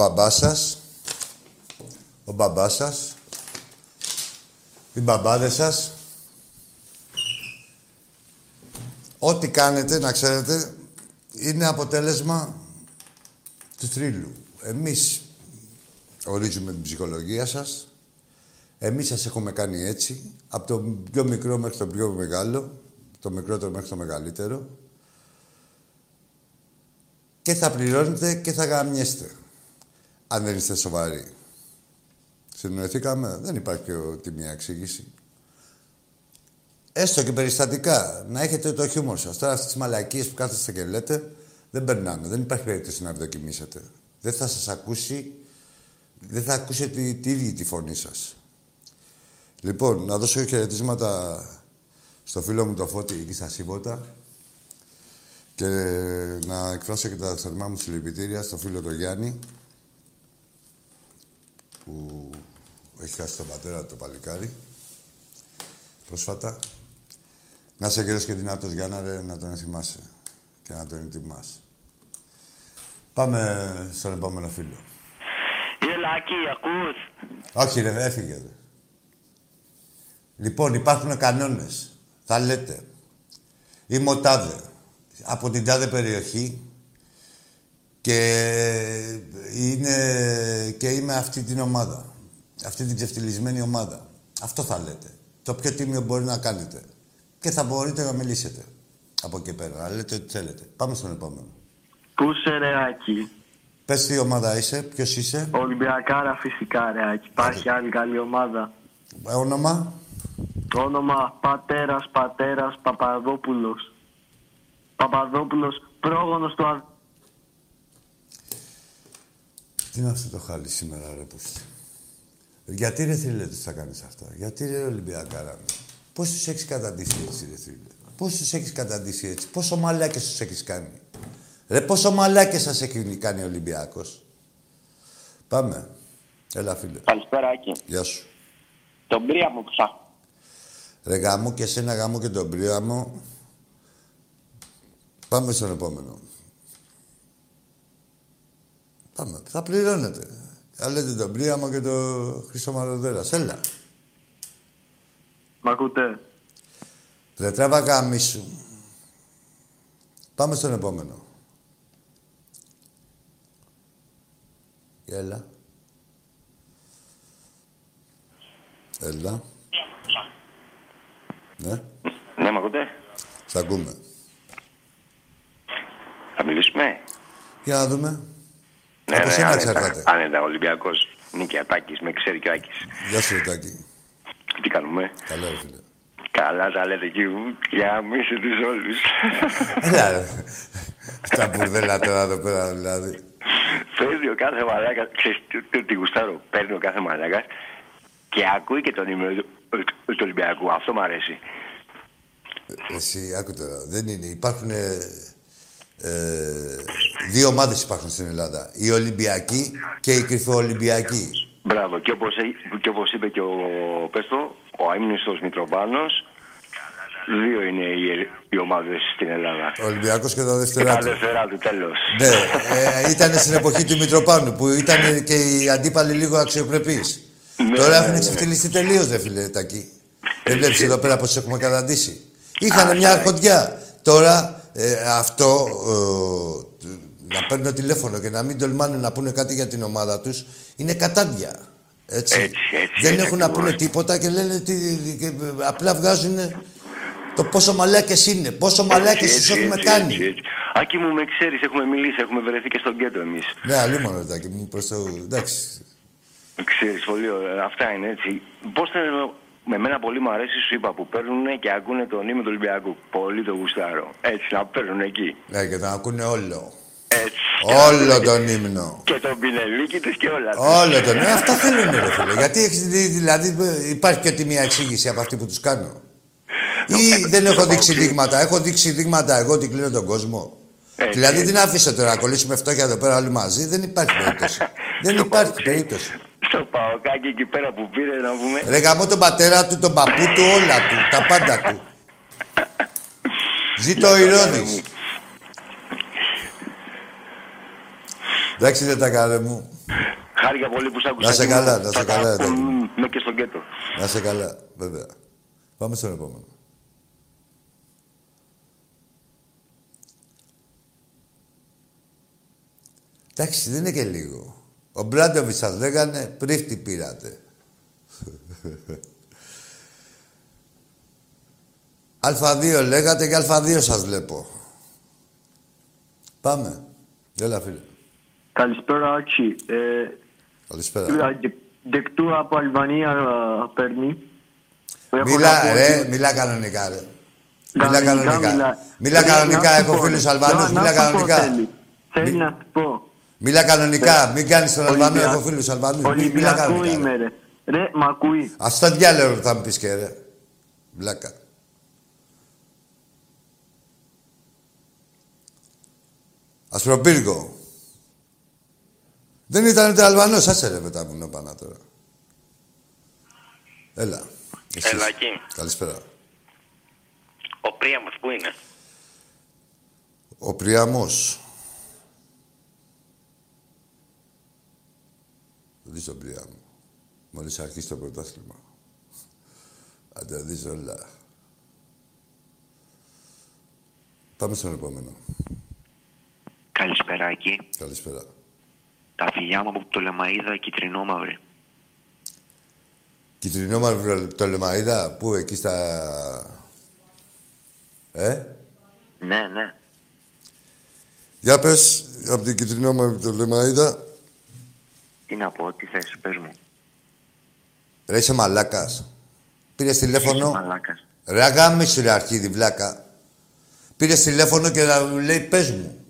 Μπαμπάς σας, ο μπαμπάς σας, οι μπαμπάδες σας, ό,τι κάνετε, να ξέρετε, είναι αποτέλεσμα του θρύλου. Εμείς ορίζουμε την ψυχολογία σας, εμείς σας έχουμε κάνει έτσι, από το πιο μικρό μέχρι το πιο μεγάλο, το μικρότερο μέχρι το μεγαλύτερο, και θα πληρώνετε και θα γαμιέστε, αν δεν είστε σοβαροί. Συνοηθήκαμε, δεν υπάρχει πιο τιμία εξήγηση. Έστω και περιστατικά, να έχετε το χιούμορ σας. Τώρα αυτές τις μαλακίες που κάθεστε και λέτε, δεν περνάνε. Δεν υπάρχει περίπτωση να ευδοκιμήσετε. Δεν θα σας ακούσει, δεν θα ακούσετε τη, ίδια τη φωνή σας. Λοιπόν, να δώσω χαιρετίσματα στο φίλο μου το Φώτη εκεί στα Σίβωτα και να εκφράσω και τα θερμά μου συλληπιτήρια στο φίλο το Γιάννη που έχει χάσει τον πατέρα του το παλικάρι πρόσφατα. Να είσαι γερός και δυνατός Γιάννα, ρε, να τον θυμάσαι και να τον ετοιμάς. Πάμε στον επόμενο φίλο. Ελάκη, ακούς; Όχι ρε, έφυγε ρε. Λοιπόν, υπάρχουν κανόνες. Θα λέτε. Είμαι ο τάδε. Από την τάδε περιοχή και είναι και είμαι αυτή την ομάδα. Αυτή την ξεφτυλισμένη ομάδα. Αυτό θα λέτε. Το πιο τίμιο μπορεί να κάνετε. Και θα μπορείτε να μιλήσετε. Από εκεί πέρα. Να λέτε ό,τι θέλετε. Πάμε στον επόμενο. Πού είσαι ρεάκι. Πες τι ομάδα είσαι, ποιος είσαι. Ολυμπιακάρα φυσικά ρεάκι. Υπάρχει άλλη καλή ομάδα. Ε, όνομα; Όνομα Πατέρας Πατέρας Παπαδόπουλος. Παπαδόπουλος πρόγονος του Τι είναι αυτό το χάλι σήμερα, ρε πούστη. Γιατί ρε θρύλε τους θα κάνεις αυτά. Γιατί ρε Ολυμπιακάρα μου; Πώς τους έχεις καταντήσει έτσι ρε θρύλε; Πώς τους έχεις καταντήσει έτσι; Πόσο μαλάκες τους έχεις κάνει; Ρε πόσο μαλάκες σας έχει κάνει ο Ολυμπιακός; Πάμε. Έλα φίλε. Καλησπέρα, Άκη. Γεια σου. Τον πρία μου ψάχνω. Ρε γάμο και εσένα γάμο και τον Πρίαμο. Πάμε στον επόμενο. Πάμε. Θα πληρώνετε. Θα λέτε τον Πρίαμο και τον Χρυσό Μαροδέρας. Έλα. Μ' ακούτε; Ρε τράβα γάμισου. Πάμε στον επόμενο. Έλα. Έλα. Ναι. Ναι, μ' ακούτε; Σ' ακούμε. Θα μιλήσουμε; Για να δούμε. Ναι, Από ναι, σένα άνετα, εξαρτάται. άνετα, Ολυμπιακός. Νίκη Ατάκης, με ξέρει και ο Άκης. Γεια σου, Ρετάκη. Τι κάνουμε; Καλό, ρε φίλε. Καλά τα λέτε εκεί, για μίση τους όλους. Έλα, ρε. Τα μπουρδέλα τώρα εδώ πέρα, δηλαδή. Παίρνει ο κάθε μαλάκας, ξέρεις τι- τι- τι γουστάρω, παίρνει ο κάθε μαλάκας και ακούει και τον ύμνο του του Ολυμπιακού. Αυτό μου αρέσει. Εσύ, άκου τώρα. Δεν είναι. Υπάρχουν. Ε, ε, δύο ομάδες υπάρχουν στην Ελλάδα. Οι Ολυμπιακοί και οι Κρυφοολυμπιακοί. Μπράβο. Και όπως, έ- και όπως είπε και ο Πέστο, ο αείμνηστος Μητροπάνος, δύο είναι οι, οι ομάδες στην Ελλάδα. Ο Ολυμπιακός και τα Και δεύτερά τα του. δεύτερά του, τέλος. Ναι, ε, ήταν στην εποχή του Μητροπάνου που ήταν και οι αντίπαλοι λίγο αξιοπρεπείς. Ναι, Τώρα ναι, έχουν ναι. εξευτελιστεί τελείως, δε φίλε Τακί. Δεν βλέπεις εδώ πέρα πώς έχουμε καταντήσει. Είχαν μια αρχοντιά. Τώρα ε, αυτό ε, να παίρνω τηλέφωνο και να μην τολμάνε να πούνε κάτι για την ομάδα τους είναι κατάντια. Έτσι. Έτσι, έτσι, Δεν έτσι έχουν να ακριβώς. πούνε τίποτα και λένε τι, και, ε, απλά βγάζουν το πόσο μαλάκες είναι, πόσο μαλάκες τους έχουμε κάνει. έτσι, έτσι. Άκη μου, με ξέρεις, έχουμε μιλήσει, έχουμε βρεθεί και στον κέντρο εμείς. Ναι, αλλήμον ρετάκι μου προς το... Εντάξει. Ξέρεις, πολύ ωραία. Αυτά είναι έτσι. Πώς θα... Με μένα πολύ μου αρέσει, σου είπα, που παίρνουν και ακούνε τον ύμνο του Ολυμπιακού. Πολύ το γουστάρω. Έτσι, να παίρνουν εκεί. Ναι, και να ακούνε όλο. Έτσι. Όλο τον ύμνο. Και τον πινελίκι τους και όλα. Όλο τον. Ε, αυτά θέλουν, ρε φίλε. Γιατί έχεις δει, δηλαδή, υπάρχει και μία εξήγηση από αυτή που τους κάνω; Ή δεν έχω δείξει δείγματα; Έχω δείξει δείγματα εγώ ότι κλείνω τον κόσμο. Έτσι, Δηλαδή, έτσι. τι; να αφήσω τώρα να κολλήσουμε φτώχεια εδώ πέρα όλοι μαζί. Δεν υπάρχει περίπτωση. δεν υπάρχει περίπτωση. Στο παοκάκι εκεί πέρα που πήρε να πούμε. Ρε γαμώ τον πατέρα του, τον παππού του, όλα του, τα πάντα του. Ζήτω ο Ηρώδης. Εντάξει, δεν τα καρέ μου. Χάρηκα πολύ που σ' άκουσα. Να σε και καλά, μου- να σε θα τα καλά, πω, εντάξει. μ, Με και στον κέτο. Να σε καλά, βέβαια. Πάμε στον επόμενο. Εντάξει, δεν είναι και λίγο. Ο Μπράντοβιτς σας λέγανε πριν τι πήρατε. Α2 λέγατε και Α2 σας βλέπω. Πάμε. Έλα, φίλε. Καλησπέρα, Άκη. Ε, Καλησπέρα. Δε- Δεκτού από Αλβανία ε, παίρνει. Έχω να Μιλά, πω ρε, ότι- μιλά κανονικά, ρε. Μιλά Κανονικά κανονικά. μιλά. Μιλά Ρε, κανονικά, να σου έχω πω, φίλους να- Αλβανούς, να μιλά σου πω κανονικά. Θέλει, θέλει να σου πω. Μιλά κανονικά, μην κάνεις τον Αλβανό, Ολυμπια- έχω φίλους Αλβανούς. Μη- Μιλά Ολυμπιακό κανονικά. είμαι, ρε. Ρε, μ' ακούει. Ας το διάλεγο θα μου πεις και ρε. Βλάκα. Ασπροπύργο. Δεν ήταν ούτε Αλβανός, άσε ρε μετά μου πάνω τώρα. Έλα. Εσείς. Έλα εκεί. Καλησπέρα. Ο Πρίαμος πού είναι; Ο Πριαμός. Δεις τον Πριάμο. Μόλις αρχίσει το πρωτάθλημα. Θα τα δεις όλα. Πάμε στον επόμενο. Καλησπέρα εκεί. Καλησπέρα. Τα φιλιά μου από το Λεμαίδα κυτρινόμαυρη. Κιτρινό μαύρο το λεμαίδα, πού εκεί στα... Ε, Ναι, ναι. για πες από την κιτρινό μαύρο το λεμαίδα. Τι να πω, τι θες, πες μου. Ρε είσαι μαλάκας. Πήρες τηλέφωνο. Μαλάκας. Ρε αγάμισε ρε αρχίδι βλάκα. Πήρες τηλέφωνο και να μου λέει πες μου.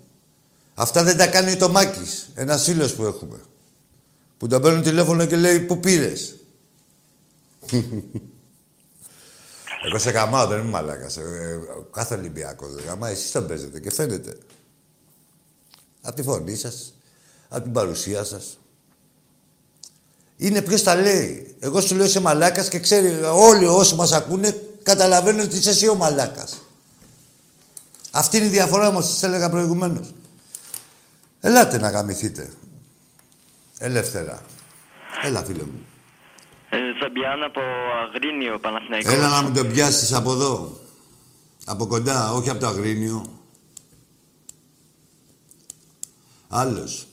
Αυτά δεν τα κάνει το Μάκης. Ένας φίλος που έχουμε. Που τον παίρνουν τηλέφωνο και λέει πού πήρες; Εγώ σε γαμάω, δεν είμαι μαλάκας. Ε, ε, κάθε Ολυμπιακός δεν γαμάει. Εσείς τον παίζετε και φαίνεται. Από τη φωνή σας, από την παρουσία σας. Είναι ποιος τα λέει. Εγώ σου λέω είσαι μαλάκας και ξέρει, όλοι όσοι μας ακούνε καταλαβαίνουν ότι είσαι εσύ ο μαλάκας. Αυτή είναι η διαφορά όμως, σας έλεγα προηγουμένως. Ελάτε να γαμηθείτε. Ελεύθερα. Έλα, φίλε μου. Ε, Φαμπιάν από Αγρίνιο, Παναθηναϊκός. Έλα να μου τον πιάσεις από εδώ. Από κοντά, όχι από το Αγρίνιο. Άλλος.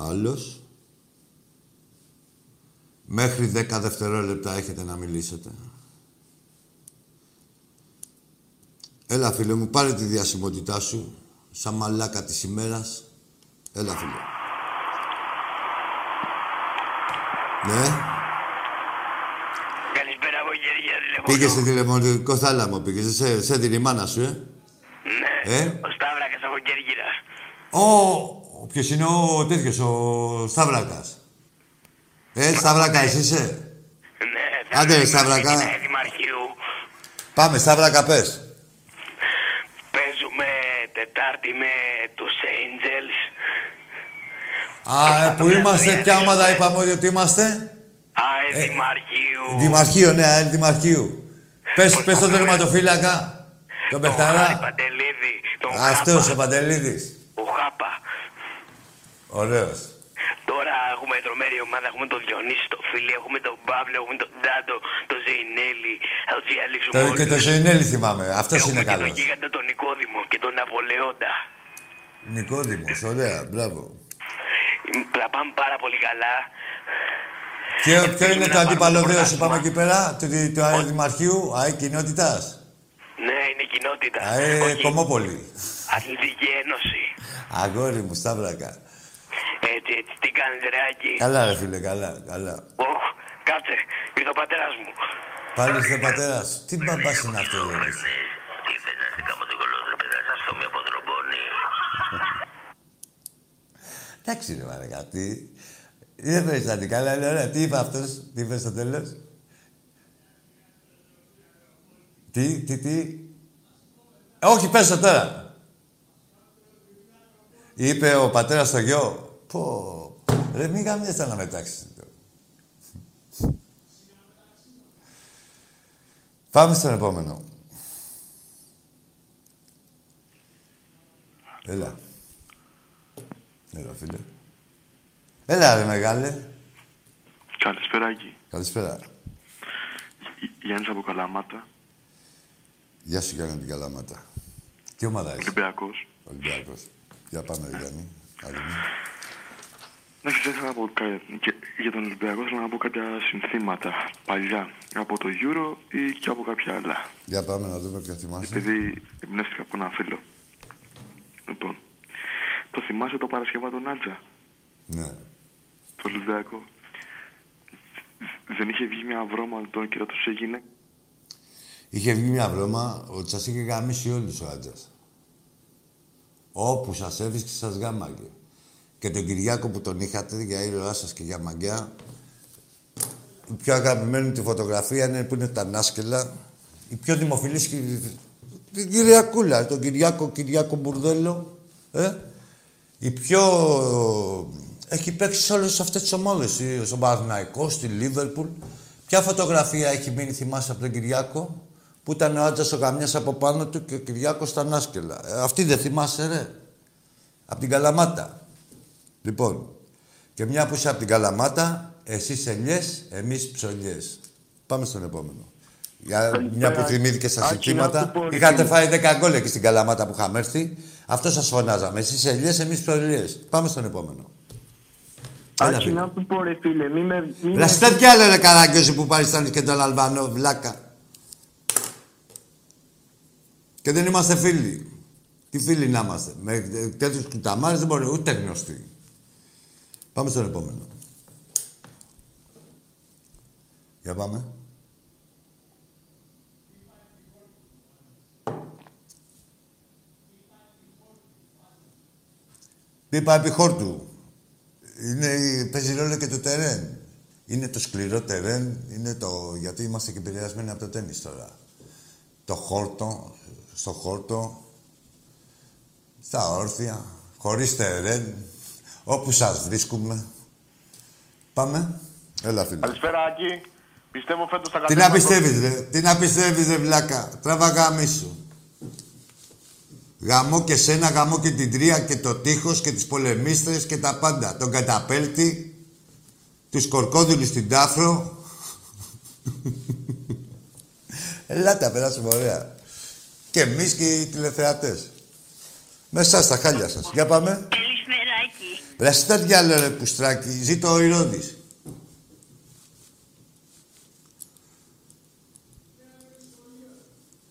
Άλλος. Μέχρι 10 δευτερόλεπτα έχετε να μιλήσετε. Έλα, φίλε μου, πάρε τη διασημότητά σου. Σαν μαλάκα της ημέρας. Έλα, φίλε. Ναι. Καλησπέρα από Γεριά τηλεφωνώ. Πήγες σε τηλεμονικό θάλαμο, πήγες. Σε, σε την η μάνα σου, ε; Ναι, Ε; ο Σταύρακας από Κέρκυρα. Ο, ποιος είναι ο τέτοιος, ο Σταύρακας. Ε, Σταύρακα, εσύ είσαι; Ναι, Άντε, ρε, Σταύρακα. Είναι Δημαρχείου. Πάμε, Σταύρακα, πες. Παίζουμε Τετάρτη με τους Angels. Α, ε, που είμαστε, ποια ομάδα είπαμε ότι είμαστε; ΑΕ Δημαρχείου. Δημαρχείο, ναι, ΑΕΛ Δημαρχείου. Πες, πες τον τερματοφύλακα. Τον Χάρη Πεχταρά. Παντελίδη. Τον Αυτός Χάπα. ο Παντελίδης. Ο Χάπα. Ωραίος. Τώρα έχουμε τρομερή ομάδα. Έχουμε τον Διονύση, τον Φίλη, έχουμε τον Παύλο, έχουμε τον Ντάντο, τον Ζεϊνέλη. Θα του διαλύσουμε Το, όλους. και το Ζωηνέλη θυμάμαι. Αυτός Έχουμε είναι και τον καλός. γίγαντα τον Νικόδημο και τον Ναπολεόντα. Νικόδημος, ωραία, μπράβο. Τα πάμε πάρα πολύ καλά. Και ποιο είναι το αντίπαλο δέο, πρωτάθλημα. είπαμε εκεί πέρα, του, του ΑΕ Δημαρχείου, ΑΕ Κοινότητας. Ναι, είναι κοινότητα. ΑΕ Όχι, Κομόπολη. Αθλητική Ένωση. Αγόρι μου, Σταύρακα. Έτσι, έτσι. Τι κάνεις ρε Άκη; Καλά ρε φίλε, καλά, καλά. Οχ, κάτσε. Ήρθε ο πατέρας μου. Πάλι ήρθε πατέρας σου. Τι μπαμπάς είναι αυτό, ρε. Τι θες να σε κάνω το κολόδρο, παιδάκια στο με από τρομπόνι. Εντάξει ρε μαλάκα, τι; Δεν περιστάτη καλά, είναι ωραία. Τι είπε αυτός, τι είπε στο τέλος; Τι, τι, τι; Ε, όχι, πες το τώρα. Είπε ο πατέρας στο γιο. Πω, ρε μην γαμιέσαι να μετάξεις. Πάμε στον επόμενο. Έλα. Έλα, φίλε. Έλα, ρε μεγάλε. Καλησπέρα, Άκη. Καλησπέρα. Γιάννης από Καλαμάτα. Γεια σου, Γιάννη, την Καλαμάτα. Τι ομάδα είσαι; Ολυμπιακός. Ολυμπιακός. Για πάμε, ρε, Γιάννη. Άλλη μία. Να ήθελα να πω κα- και- για τον Ολυμπιακό, θέλω να πω κάποια συνθήματα παλιά από το Euro ή και από κάποια άλλα. Για πάμε να δούμε ποια θυμάσαι. Επειδή εμπνεύστηκα από ένα φίλο. Λοιπόν, το θυμάσαι το Παρασκευά τον Άλτζα, Ναι. το Ολυμπιακό. Δεν είχε βγει μια βρώμα τον και τους έγινε; Είχε βγει μια βρώμα ότι σας είχε γαμίσει όλους ο Άτζας. Όπου σας έβρισκε, σας γάμαγε. Και τον Κυριάκο που τον είχατε για ήρωά σας και για μαγκιά, η πιο αγαπημένη του φωτογραφία είναι που είναι τα νάσκελα. Η πιο δημοφιλής κυ- την Κυριακούλα, τον Κυριάκο, Κυριάκο Μπουρδέλο. Ε; Η πιο... Έχει παίξει σε όλες αυτές τις ομάδες. ε, Στον Παναθηναϊκό, στη Λίβερπουλ. Ποια φωτογραφία έχει μείνει, θυμάσαι, από τον Κυριάκο, που ήταν ο Άτζας ο Γαμιάς από πάνω του και ο Κυριάκος στα νάσκελα. Ε, αυτή δεν θυμάσαι, ρε. Από την Καλαμάτα. Λοιπόν, και μια που είσαι από την Καλαμάτα, εσείς ελιές, εμείς ψωλιές. Πάμε στον επόμενο. Για μια που θυμήθηκε στα Άκη, συνθήματα, να σου πω, είχατε ρε, φάει 10 γκολ εκεί στην Καλαμάτα που είχαμε έρθει. Αυτό σας φωνάζαμε. Εσείς ελιές, εμείς ψωλιές. Πάμε στον επόμενο. Έλα, Άκη, φίλε. να σου πω, ρε φίλε, μη με... μη με- Ρε τέτοια άλλο ρε καράγκιόζη που παριστάνεις και τον Αλβανό, βλάκα. Και δεν είμαστε φίλοι. Τι φίλοι να είμαστε. Με τέτοιους κουταμάρες δεν μπορεί ούτε γνωστοί. Πάμε στον επόμενο. Για πάμε. Πίπα επιχόρτου. Είναι, παίζει ρόλο και το τερέν. Είναι το σκληρό τερέν, είναι το... γιατί είμαστε και επηρεασμένοι από το τέννις τώρα. Το χόρτο, στο χόρτο, στα όρθια, χωρίς τερέν, όπου σας βρίσκουμε. Πάμε. Έλα, φίλε. Καλησπέρα, Άκη. Πιστεύω φέτος θα Τι να πιστεύεις, ρε. Τι να πιστεύεις, ρε, βλάκα. Τράβα γάμι σου. Γαμώ και σένα, γαμώ και την τρία και το τείχος και τις πολεμίστρες και τα πάντα. Τον καταπέλτη, τους κορκόδουλους στην τάφρο. Ελάτε, περάσουμε ωραία. Και εμείς και οι τηλεθεατές. Μέσα στα χάλια σας. Για πάμε. Καλησπεράκι. Ρε στα διάλε ρε πουστράκι, ζήτω ο Ηρώδης.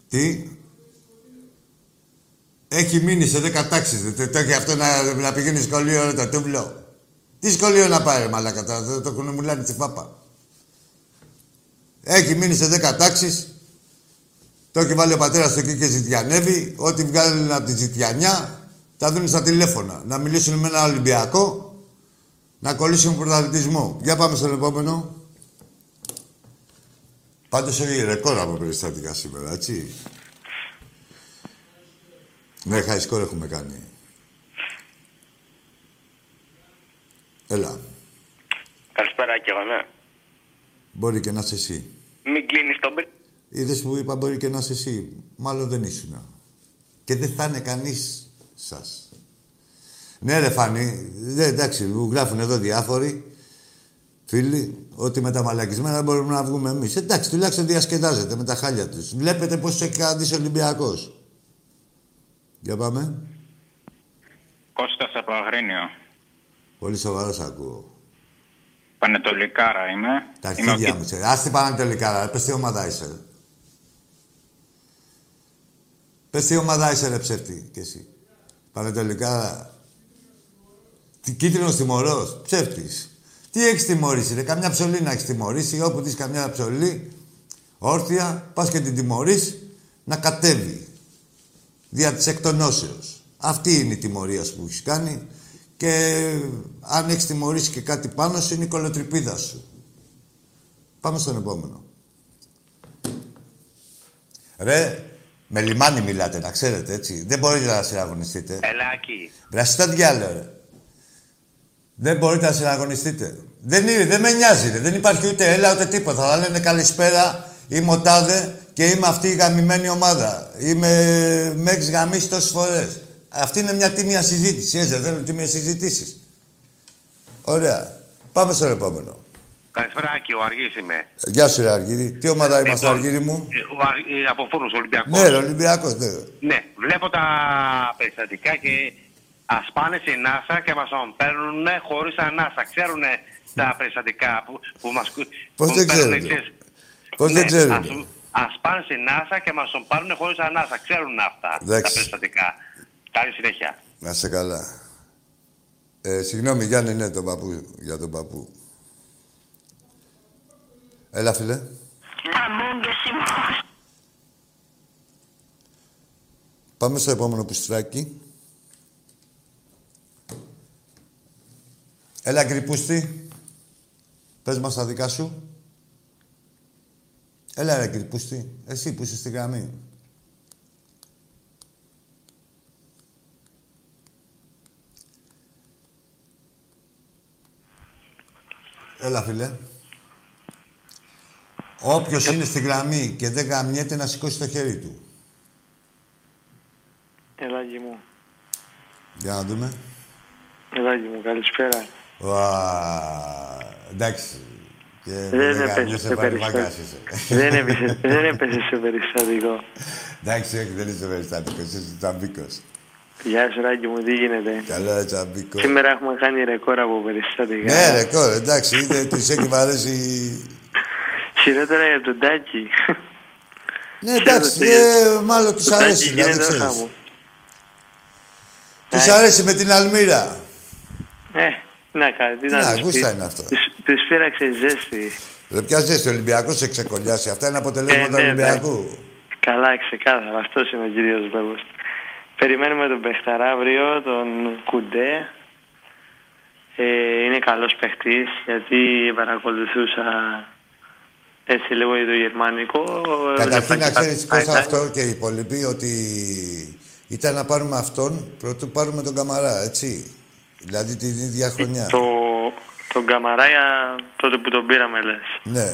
Τι; Έχει μείνει σε 10 τάξεις. Δεν το έχει αυτό να, να πηγαίνει σχολείο ρε το τούμπλο. Τι σχολείο να πάει ρε μαλάκα τώρα, δεν το κουνομουλάνει τη φάπα. Έχει μείνει σε 10 τάξεις. Το έχει βάλει ο πατέρας του εκεί και ζητιανεύει. Ό,τι βγάλουν από τη ζητιανιά τα δίνουν στα τηλέφωνα. Να μιλήσουν με ένα Ολυμπιακό, να κολλήσουν πρωταθλητισμό. Για πάμε στον επόμενο. Πάντως έχει ρεκόρ από περιστατικά σήμερα, έτσι. Ναι, high score έχουμε κάνει. Έλα. Καλησπέρα και εγώ, ναι. Μπορεί και να είσαι εσύ. Μην κλείνεις τον μπρι. Είδες που είπα μπορεί και να είσαι εσύ. Μάλλον δεν ήσουν. Και δεν θα είναι κανείς σας. Ναι ρε Φανή, ναι, εντάξει, μου γράφουν εδώ διάφοροι φίλοι ότι με τα μαλακισμένα μπορούμε να βγούμε εμείς. Εντάξει, τουλάχιστον διασκεδάζετε με τα χάλια τους. Βλέπετε πώς έχει κρατήσει ο Ολυμπιακός. Για πάμε. Κώστας από Αγρίνιο. Πολύ σοβαρός ακούω. Πανετολικάρα είμαι. Τα Είμαι αρχίδια ο μου, ξέρει. Ας την Πανατολικά, ρε. Πες τι ομάδα είσαι, ρε. Πες τι ομάδα είσαι, ρε ψεύτη, κι εσύ. Πανατολικά. Τι κίτρινος τιμωρός, ψεύτης. Τι έχεις τιμωρήσει, ρε. Καμιά ψωλή να έχεις τιμωρήσει. Όπου δεις καμιά ψωλή, όρθια, πας και την τιμωρείς να κατέβει. Δια της εκτονώσεως. Αυτή είναι η τιμωρία σου που έχεις κάνει. Και αν έχεις τιμωρήσει και κάτι πάνω σου, είναι η κολοτρυπίδα σου. Πάμε στον επόμενο. Ρε, με λιμάνι μιλάτε, να ξέρετε, έτσι. Δεν μπορείτε να συναγωνιστείτε. Ελάκι. Βραστά διάλογο, ρε. Δεν μπορείτε να συναγωνιστείτε. Δεν, είναι, δεν με νοιάζει, ρε. Δεν υπάρχει ούτε έλα ούτε τίποτα. Θα λένε καλησπέρα, είμαι ο Τάδε και είμαι αυτή η γαμημένη ομάδα. Είμαι με έχεις γαμίσει τόσες φορές. Αυτή είναι μια τίμια συζήτηση. Έτσι δεν θέλουν τίμιες συζητήσεις. Ωραία. Πάμε στο επόμενο. Καλησπέρα, Άκη, ο Αργής είμαι. Γεια σου, ρε Αργύρη. Τι ομάδα είμαστε, Λοιπόν, Αργύρη μου; ε, Ο Αρ- ε, από Φούρνους, Ολυμπιακός. Ναι, ρε, Ολυμπιακός, ναι. Ναι, βλέπω τα περιστατικά και ας πάνε στην NASA και μας τον παίρνουν χωρίς ανάσα. Ξέρουν τα περιστατικά που, που μας κου- Πώς που δεν παίρνουν, ξέρουνε; ξέρεις. Πώς δεν Ναι, ξέρουνε; Ας, ας πάνε στην NASA και μας τον πάρουν χωρίς ανάσα. Ξέρουν αυτά τα Εντάξει. περιστατικά. Καλή συνέχεια. Να είσαι καλά. Ε, συγγνώμη, Γιάννη, ναι, τον παππού, για τον παππού. Έλα, φίλε. Πάμε στο επόμενο πουστράκι. Έλα, γκριπούστη. Πες μας τα δικά σου. Έλα, ρε, γκριπούστη. Εσύ που είσαι στη γραμμή. Έλα, φίλε. Όποιος είναι στη γραμμή και δεν γαμιέται να σηκώσει το χέρι του. Ελάγη μου. Για να δούμε. Ελάγη μου, καλησπέρα. Ουα, εντάξει. Και Δεν δεν έπεσε γαμιέσαι σε παρεμβακάς περιστατικό. είσαι. δεν, έπεσε, δεν έπεσε σε περιστατικό. Εντάξει, όχι, δεν είσαι περιστατικός, είσαι τσαμπίκος. Γεια σου, Ράκη μου, τι γίνεται; Καλό, ρε, τσαμπίκος. Σήμερα έχουμε κάνει ρεκόρ από περιστατικά. Ναι, ρε, κόρε, εντάξει, είτε τους έχει βαρέσει... Χειρότερα για τον Τάκη. Ναι, εντάξει, ε, μάλλον τους Το Τάκη αρέσει, δηλαδή, γίνεται ξέρεις. χάμος. Τους αρέσει με την Αλμύρα. Ε, να κάνει, τι Να, να τους γούστα πεις. είναι αυτό. Τους- Τους πήραξε ζέστη. Ρε, ποια ζέστη, ο Ολυμπιακός σε ξεκολλιάσει. Αυτά είναι αποτελέσματα Ε, ναι, Ολυμπιακού. Καλά, ξεκάθαρα. Αυτός είναι ο κυρίω λόγος. Περιμένουμε τον Πεχταρά αύριο, τον Κουντέ. Ε, είναι καλός παιχτής, γιατί παρακολουθούσα έτσι λίγο το γερμανικό. Καταρχήν να Έβλεπα και ξέρεις τα πώς highlights. αυτό και οι υπόλοιποι ότι ήταν να πάρουμε αυτόν πρωτού πάρουμε τον Καμαρά, έτσι. Δηλαδή την ίδια χρονιά. Το, τον Καμαράια τότε που τον πήραμε λες. Ναι.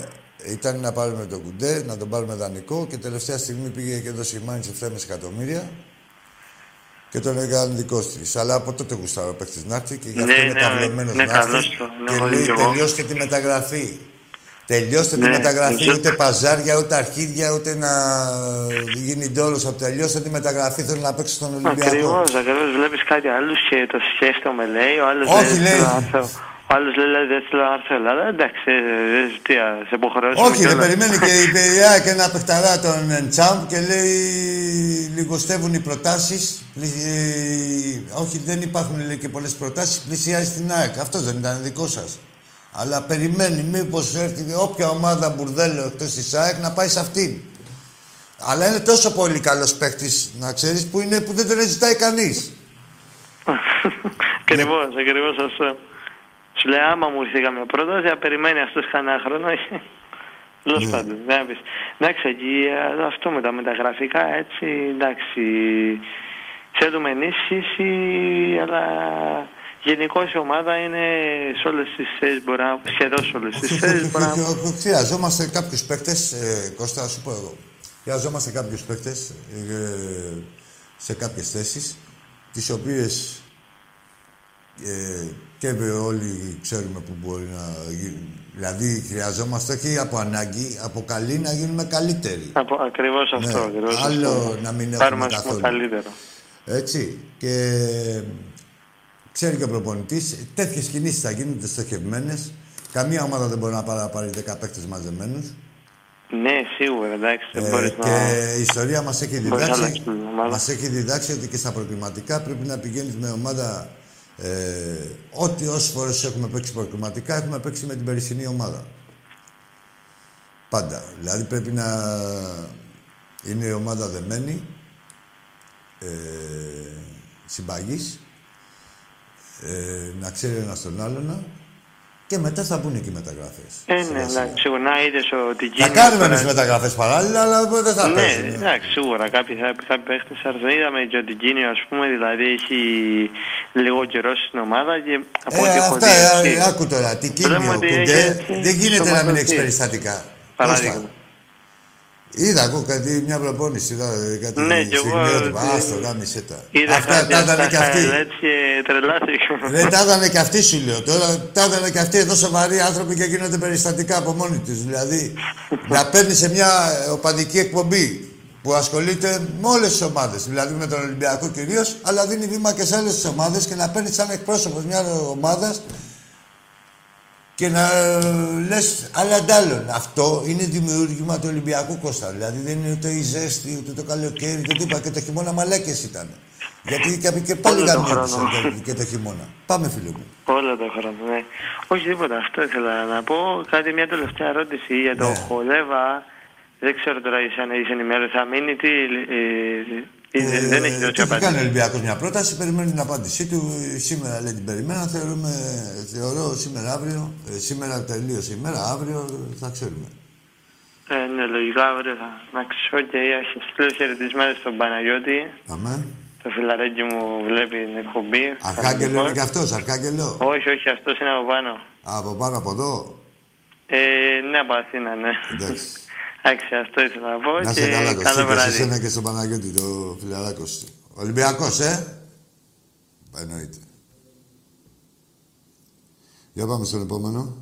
Ήταν να πάρουμε τον Κουντέ, να τον πάρουμε δανεικό και τελευταία στιγμή πήγε και έδωσε η Μάνης 7,5 εκατομμύρια και τον έκανε δικό της. Αλλά από τότε γουστάρω ο παίχτης να έρθει και γι' αυτό Ναι, είναι ναι, ταυλωμένος ναι, να έρθει. καλώς το, ναι, Και έχω λέει δει κι εγώ. τελειώστε τη μεταγραφή. Τελειώστε τη Ναι, μεταγραφή, τελειώ- ούτε παζάρια, ούτε αρχίδια, ούτε να γίνει ντόλος από τελειώστε τη μεταγραφή. Θέλω να παίξω στον Ολυμπιακό. Ακριβώς, ακριβώς. Βλέπεις κάτι άλλους και το σκέφτομαι λέει. Ο άλλος Όχι, λέει, λέει. θέλω να έρθω. Ο άλλος λέει, λέει, δεν θέλω να έρθω Ελλάδα. Εντάξει, ε, ε, τι, α, σε υποχρεώσουμε Όχι, δεν κιόλας. περιμένει και η παιδιά και ένα παιχταρά τον Τσάμπ και λέει λιγοστεύουν οι προτάσεις. πλη- όχι, δεν υπάρχουν λέει, και πολλές προτάσεις, πλησιάζει στην ΑΕΚ. Αυτό δεν ήταν δικό σας. Αλλά περιμένει μήπως έρθει όποια ομάδα μπουρδέλο εκτός της ΑΕΚ να πάει σε αυτήν. Αλλά είναι τόσο πολύ καλός παίκτης, να ξέρεις, που, είναι, που δεν τον ζητάει κανείς. Ακριβώς, ακριβώς αυτό. Σου λέει, άμα μου ήρθε καμία πρόταση, θα περιμένει αυτός κανένα χρόνο. Τέλος Ναι. πάντων, δεν θα πεις. Εντάξει, εκεί ε, αυτό με τα μεταγραφικά, έτσι, εντάξει, θέλουμε ενίσχυση, αλλά γενικώ η ομάδα είναι σε όλες τις θέσεις, μπορεί να, σχεδόν σε όλες τις θέσεις, μπορεί να... Χρειαζόμαστε κάποιους παίκτες, ε, Κώστα, να σου πω εγώ. Χρειαζόμαστε κάποιους παίκτες ε, σε κάποιες θέσεις, τις οποίες ε, και όλοι ξέρουμε που μπορεί να γίνει. Δηλαδή, χρειαζόμαστε όχι από ανάγκη, από καλή να γίνουμε καλύτεροι. Από, ακριβώς αυτό, Ναι, ακριβώς άλλο αυτό. να μην Πάρουμε, έχουμε ας πούμε, καθόλου. καλύτερο. Έτσι. Και ξέρει και ο προπονητής, τέτοιες κινήσεις θα γίνονται στοχευμένες. Καμία ομάδα δεν μπορεί να πάρει, να πάρει 10 παίκτες μαζεμένους. Ναι, σίγουρα, εντάξει, δεν μπορείς Ε, και να... η ιστορία μας έχει μπορείς να διδάξει, αλλάξεις την ομάδα. μας έχει διδάξει ότι και στα προκριματικά πρέπει να πηγαίνεις με ομάδα. Ε, ό,τι όσες φορές έχουμε παίξει προκριματικά έχουμε παίξει με την περσινή ομάδα. Πάντα. Δηλαδή πρέπει να είναι η ομάδα δεμένη, ε, συμπαγής, ε, να ξέρει ένας τον άλλον και μετά θα μπουν και οι μεταγραφές. Ε, ναι, εντάξει, σίγουρα να είδες ότι Θα κάνουμε εμείς μεταγραφές παράλληλα, αλλά δεν θα Ναι, παίζουν. εντάξει, σίγουρα κάποιοι, θα- κάποιοι παίχτες θα έρθουν. Είδαμε και ότι Κίνιο, ας πούμε, δηλαδή έχει λίγο καιρό στην ομάδα και από ό,τι Ε, έχω αυτά, δει, ε, έτσι, άκου τώρα, τι Βλέπουμε κίνιο, ότι κουντέ, έχει- δεν γίνεται να μην σωματωθεί. έχει περιστατικά. Παράδειγμα. Κώστα, Είδα εγώ κάτι, μια προπόνηση, είδα κάτι Ναι, κι εγώ, στιγμιότυπα. ε, Άστο, γάμισε τα. Είδα Αυτά κάτι τα από έδανε τα κι αυτοί. highlights και τρελάθηκα. Δεν τα έδανε κι αυτοί σου λέω. Τώρα τα έδανε κι αυτοί εδώ σοβαροί άνθρωποι και γίνονται περιστατικά από μόνοι τους. Δηλαδή, να παίρνεις σε μια οπαδική εκπομπή που ασχολείται με όλες τις ομάδες, δηλαδή με τον Ολυμπιακό κυρίως, αλλά δίνει βήμα και σε άλλες ομάδες και να παίρνεις σαν εκπρόσωπος μιας ομάδας και να λες άλλα αντάλλων. Αυτό είναι δημιούργημα του Ολυμπιακού Κώστα. Δηλαδή δεν είναι ούτε η ζέστη, ούτε το καλοκαίρι, ούτε τίποτα. Και το χειμώνα μαλάκες ήταν. Γιατί και, και πάλι Όλο τον γαμιόντουσαν χρόνο. και, και το χειμώνα. Πάμε, φίλε μου. Όλο το χρόνο, ναι. Όχι τίποτα, αυτό ήθελα να πω. Κάτι μια τελευταία ερώτηση για το Ναι. Χολέβα. Δεν ξέρω τώρα αν είσαι ενημέρωση. Θα μείνει τι. ε, ε, δεν έχει δώσει Του έχει κάνει ο απάντηση. Ολυμπιακός μια πρόταση, περιμένει την απάντησή του. Σήμερα λέει την περιμένω. Θεωρούμε, θεωρώ σήμερα αύριο. ε, σήμερα τελείωσε η μέρα, αύριο θα ξέρουμε. Ε, ναι, λογικά αύριο θα. Να ξέρω και έχει στείλω χαιρετισμένες στον Παναγιώτη. Αμέ. Το φιλαράκι μου βλέπει την εκπομπή. Αρχάγγελο είναι και αυτός, Αρχάγγελο; Όχι, όχι, αυτός είναι από πάνω. Α, Από πάνω από εδώ; Ε, ναι, από Αθήνα, ναι. Εντάξει. Εντάξει, αυτό ήθελα να πω Να και σε καλά, καλό Κωστή, και σε βράδυ. εσένα και στον Παναγιώτη, το φιλαράκος σου. Ολυμπιακός, ε; Εννοείται. Για πάμε στον επόμενο.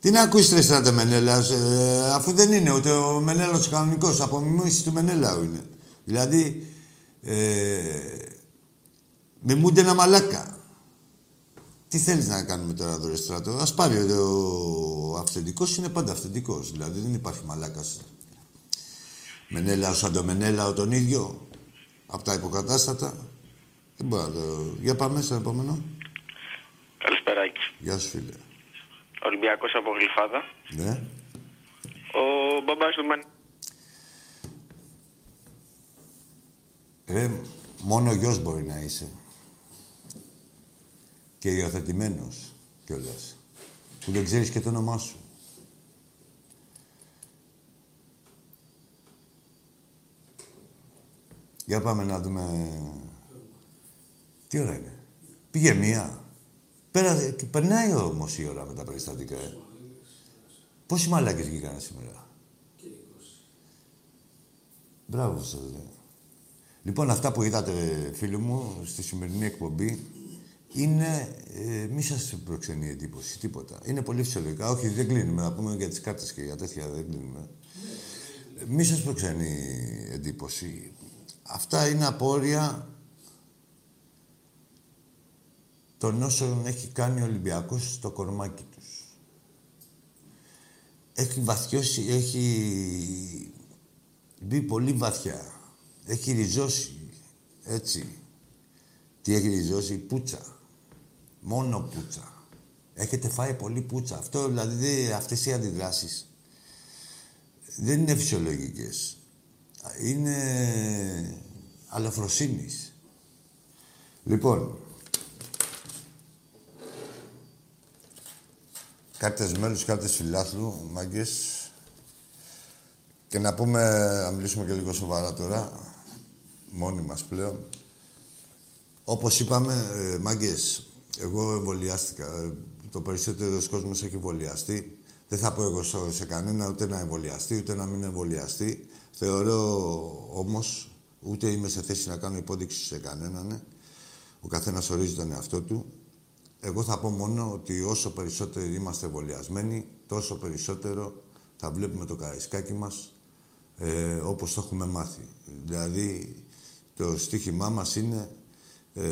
Τι να ακούσεις ρε στράτε Μενέλαος, ε, αφού δεν είναι ούτε ο Μενέλαος κανονικός, απομιμήσεις του Μενέλαου είναι. Δηλαδή, ε, μιμούνται ένα μαλάκα. Τι θέλεις να κάνουμε τώρα εδώ ρε στράτο; Ας πάρει ο αυθεντικός, είναι πάντα αυθεντικός. Δηλαδή δεν υπάρχει μαλάκας. Μενέλαο σαν το Μενέλαο τον ίδιο. Από τα υποκατάστατα. Δεν μπορώ να το... Για πάμε στον επόμενο. Καλησπέρα, Άκη. Γεια σου φίλε. Ολυμπιακός από Γλυφάδα. Ναι. Ο μπαμπάς του Μαν... Ρε, μόνο γιος μπορεί να είσαι. Και υιοθετημένος κιόλας. Που δεν ξέρεις και το όνομά σου. Για πάμε να δούμε... Τι ώρα είναι. Πήγε μία. Πέρα, και περνάει όμως η ώρα με τα περιστατικά. Ε. Πόσοι μαλάκες βγήκαν σήμερα. Μπράβο σας, ρε. Λοιπόν, αυτά που είδατε, φίλοι μου, στη σημερινή εκπομπή, είναι... Ε, μη σας προξενεί εντύπωση, τίποτα. Είναι πολύ φυσιολογικά. Όχι, δεν κλείνουμε. Να πούμε για τις κάρτες και για τέτοια δεν κλείνουμε. Ε, μη σας προξενεί εντύπωση. Αυτά είναι απόρρια των όσων έχει κάνει ο Ολυμπιακός στο κορμάκι τους. Έχει βαθιώσει, έχει μπει πολύ βαθιά. Έχει ριζώσει, έτσι. Τι έχει ριζώσει, πουτσα. Μόνο πουτσα. Έχετε φάει πολύ πουτσα. Αυτό, δηλαδή, αυτές οι αντιδράσεις δεν είναι φυσιολογικές. Είναι αλαφροσύνης. Λοιπόν, κάρτες μέλους, κάρτες φιλάθλου, μάγκες. Και να πούμε, να μιλήσουμε και λίγο σοβαρά τώρα, μόνοι μας πλέον. Όπως είπαμε, ε, μάγκες, εγώ εμβολιάστηκα. Ε, Το περισσότερο κόσμος έχει εμβολιαστεί. Δεν θα πω εγώ σε- σε κανένα ούτε να εμβολιαστεί, ούτε να μην εμβολιαστεί. Θεωρώ όμως, ούτε είμαι σε θέση να κάνω υπόδειξη σε κανέναν. ε. Ο καθένας ορίζει τον εαυτό του. Εγώ θα πω μόνο ότι όσο περισσότερο είμαστε εμβολιασμένοι, τόσο περισσότερο θα βλέπουμε το καραϊσκάκι μας ε, όπως το έχουμε μάθει. Δηλαδή, το στίχημά μας είναι, ε,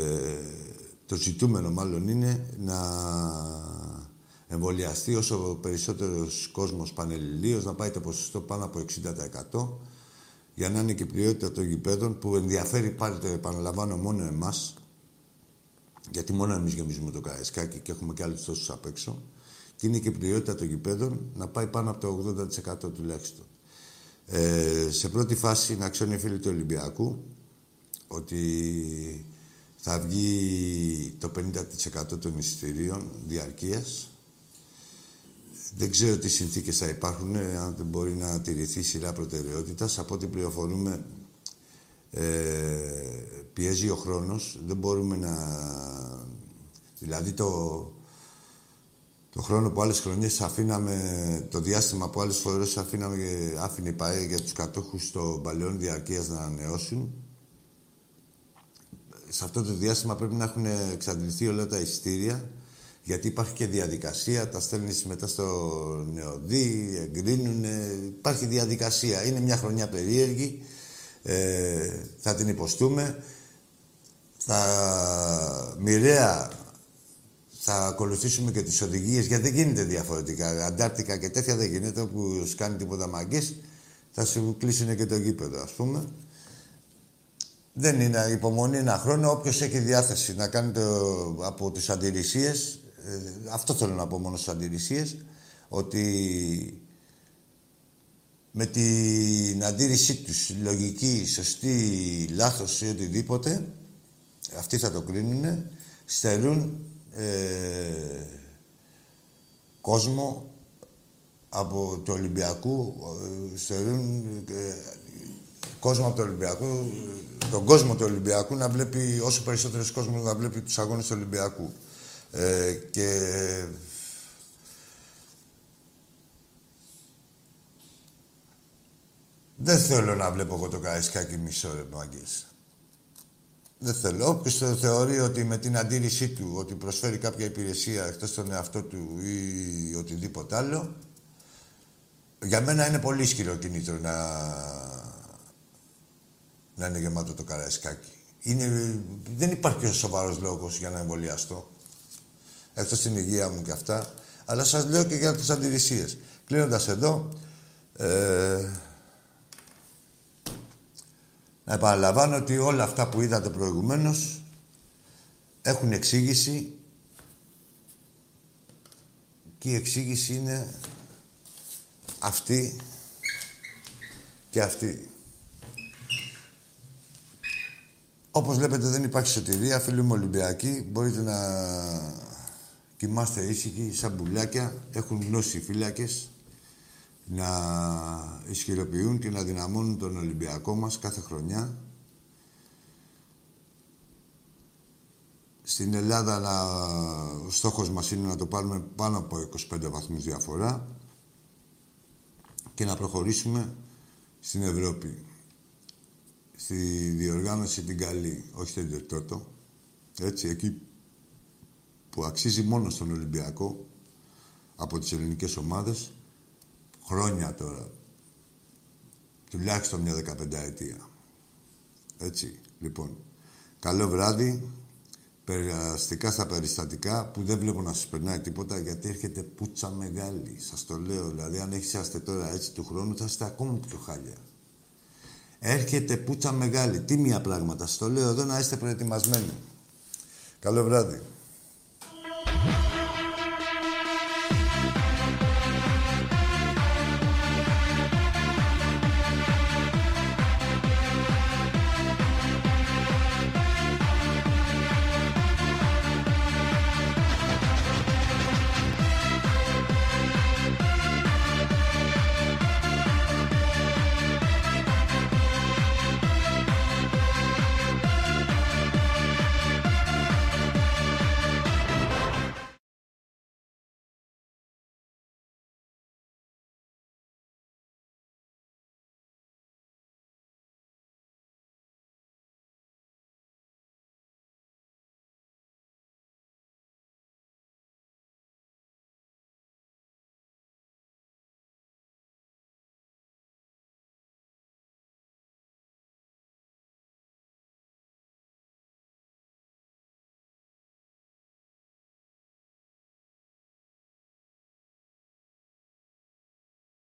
το ζητούμενο μάλλον είναι να εμβολιαστεί όσο περισσότερος κόσμος πανελληλίος, να πάει το ποσοστό πάνω από 60% για να είναι και η ποιότητα των γηπέδων που ενδιαφέρει πάλι το επαναλαμβάνω μόνο εμάς γιατί μόνο εμείς γεμίζουμε το καραϊσκάκι και έχουμε και άλλους τόσους απ' έξω και είναι και η πληρότητα των γηπέδων να πάει πάνω από το 80% τουλάχιστον. Ε, σε πρώτη φάση να ξέρουν οι φίλοι του Ολυμπιακού ότι θα βγει το 50% των εισιτηρίων διαρκείας. Δεν ξέρω τι συνθήκες θα υπάρχουν, ε, αν δεν μπορεί να τηρηθεί σειρά προτεραιότητας. Από ό,τι πληροφορούμε, ε, πιέζει ο χρόνος. Δεν μπορούμε να... Δηλαδή το, Το χρόνο που άλλες χρονιές αφήναμε, το διάστημα που άλλες φορές αφήναμε, άφηνε η ΠαΕ για τους κατόχους των παλαιών διαρκείας να ανανεώσουν, σε αυτό το διάστημα πρέπει να έχουν εξαντληθεί όλα τα εισιτήρια, γιατί υπάρχει και διαδικασία, τα στέλνεις μετά στο νεοδί, εγκρίνουν, υπάρχει διαδικασία. Είναι μια χρονιά περίεργη, ε, θα την υποστούμε. Θα μοιραία θα ακολουθήσουμε και τις οδηγίες, γιατί δεν γίνεται διαφορετικά. Αντάρτικα και τέτοια δεν γίνεται, όπου σου κάνει τίποτα μαγκές, θα σου κλείσουν και το γήπεδο, ας πούμε. Δεν είναι υπομονή ένα χρόνο. Όποιος έχει διάθεση να κάνει το, από τις αντιρρησίες, ε, αυτό θέλω να πω μόνο στις αντιρρησίες, ότι με την αντίρρησή τους, λογική, σωστή, λάθος ή οτιδήποτε, αυτοί θα το κρίνουν, στερούν ε, κόσμο από το Ολυμπιακού, ε, στερούν ε, κόσμο από το Ολυμπιακό, τον κόσμο του Ολυμπιακού να βλέπει, όσο περισσότερος κόσμος να βλέπει τους αγώνες του Ολυμπιακού. Ε, και δεν θέλω να βλέπω εγώ το Καραϊσκάκι μισό ρε μάγκες. Δεν θέλω. Όποιος θεωρεί ότι με την αντίρρησή του ότι προσφέρει κάποια υπηρεσία εκτός στον εαυτό του ή οτιδήποτε άλλο, για μένα είναι πολύ ισχυρό κινήτρο να, να είναι γεμάτο το Καραϊσκάκι. Είναι, δεν υπάρχει σοβαρός λόγος για να εμβολιαστώ. Εκτό την υγεία μου και αυτά. Αλλά σας λέω και για τις αντιρρησίες. Κλείνοντας εδώ, ε, να επαναλαμβάνω ότι όλα αυτά που είδατε προηγουμένως έχουν εξήγηση και η εξήγηση είναι αυτή και αυτή. Όπως βλέπετε δεν υπάρχει σωτηρία, φίλοι μου Ολυμπιακοί. Μπορείτε να κοιμάστε ήσυχοι, σαν πουλάκια. Έχουν γνώση οι φύλακες να ισχυροποιούν και να δυναμώνουν τον Ολυμπιακό μας κάθε χρονιά. Στην Ελλάδα να... ο στόχος μας είναι να το πάρουμε πάνω από 25 βαθμούς διαφορά και να προχωρήσουμε στην Ευρώπη. Στη διοργάνωση την καλή, όχι την τότε. Έτσι, εκεί που αξίζει μόνο στον Ολυμπιακό από τις ελληνικές ομάδες Χρόνια τώρα. Τουλάχιστον μια δεκαπενταετία. Έτσι, λοιπόν. Καλό βράδυ. Περαστικά στα περιστατικά που δεν βλέπω να σας περνάει τίποτα γιατί έρχεται πούτσα μεγάλη. Σας το λέω. Δηλαδή, αν έχετε τώρα έτσι του χρόνου, θα είστε ακόμα πιο χάλια. Έρχεται πουτσα μεγάλη. τι μία πράγματα. Στο λέω εδώ να είστε προετοιμασμένοι. Καλό βράδυ.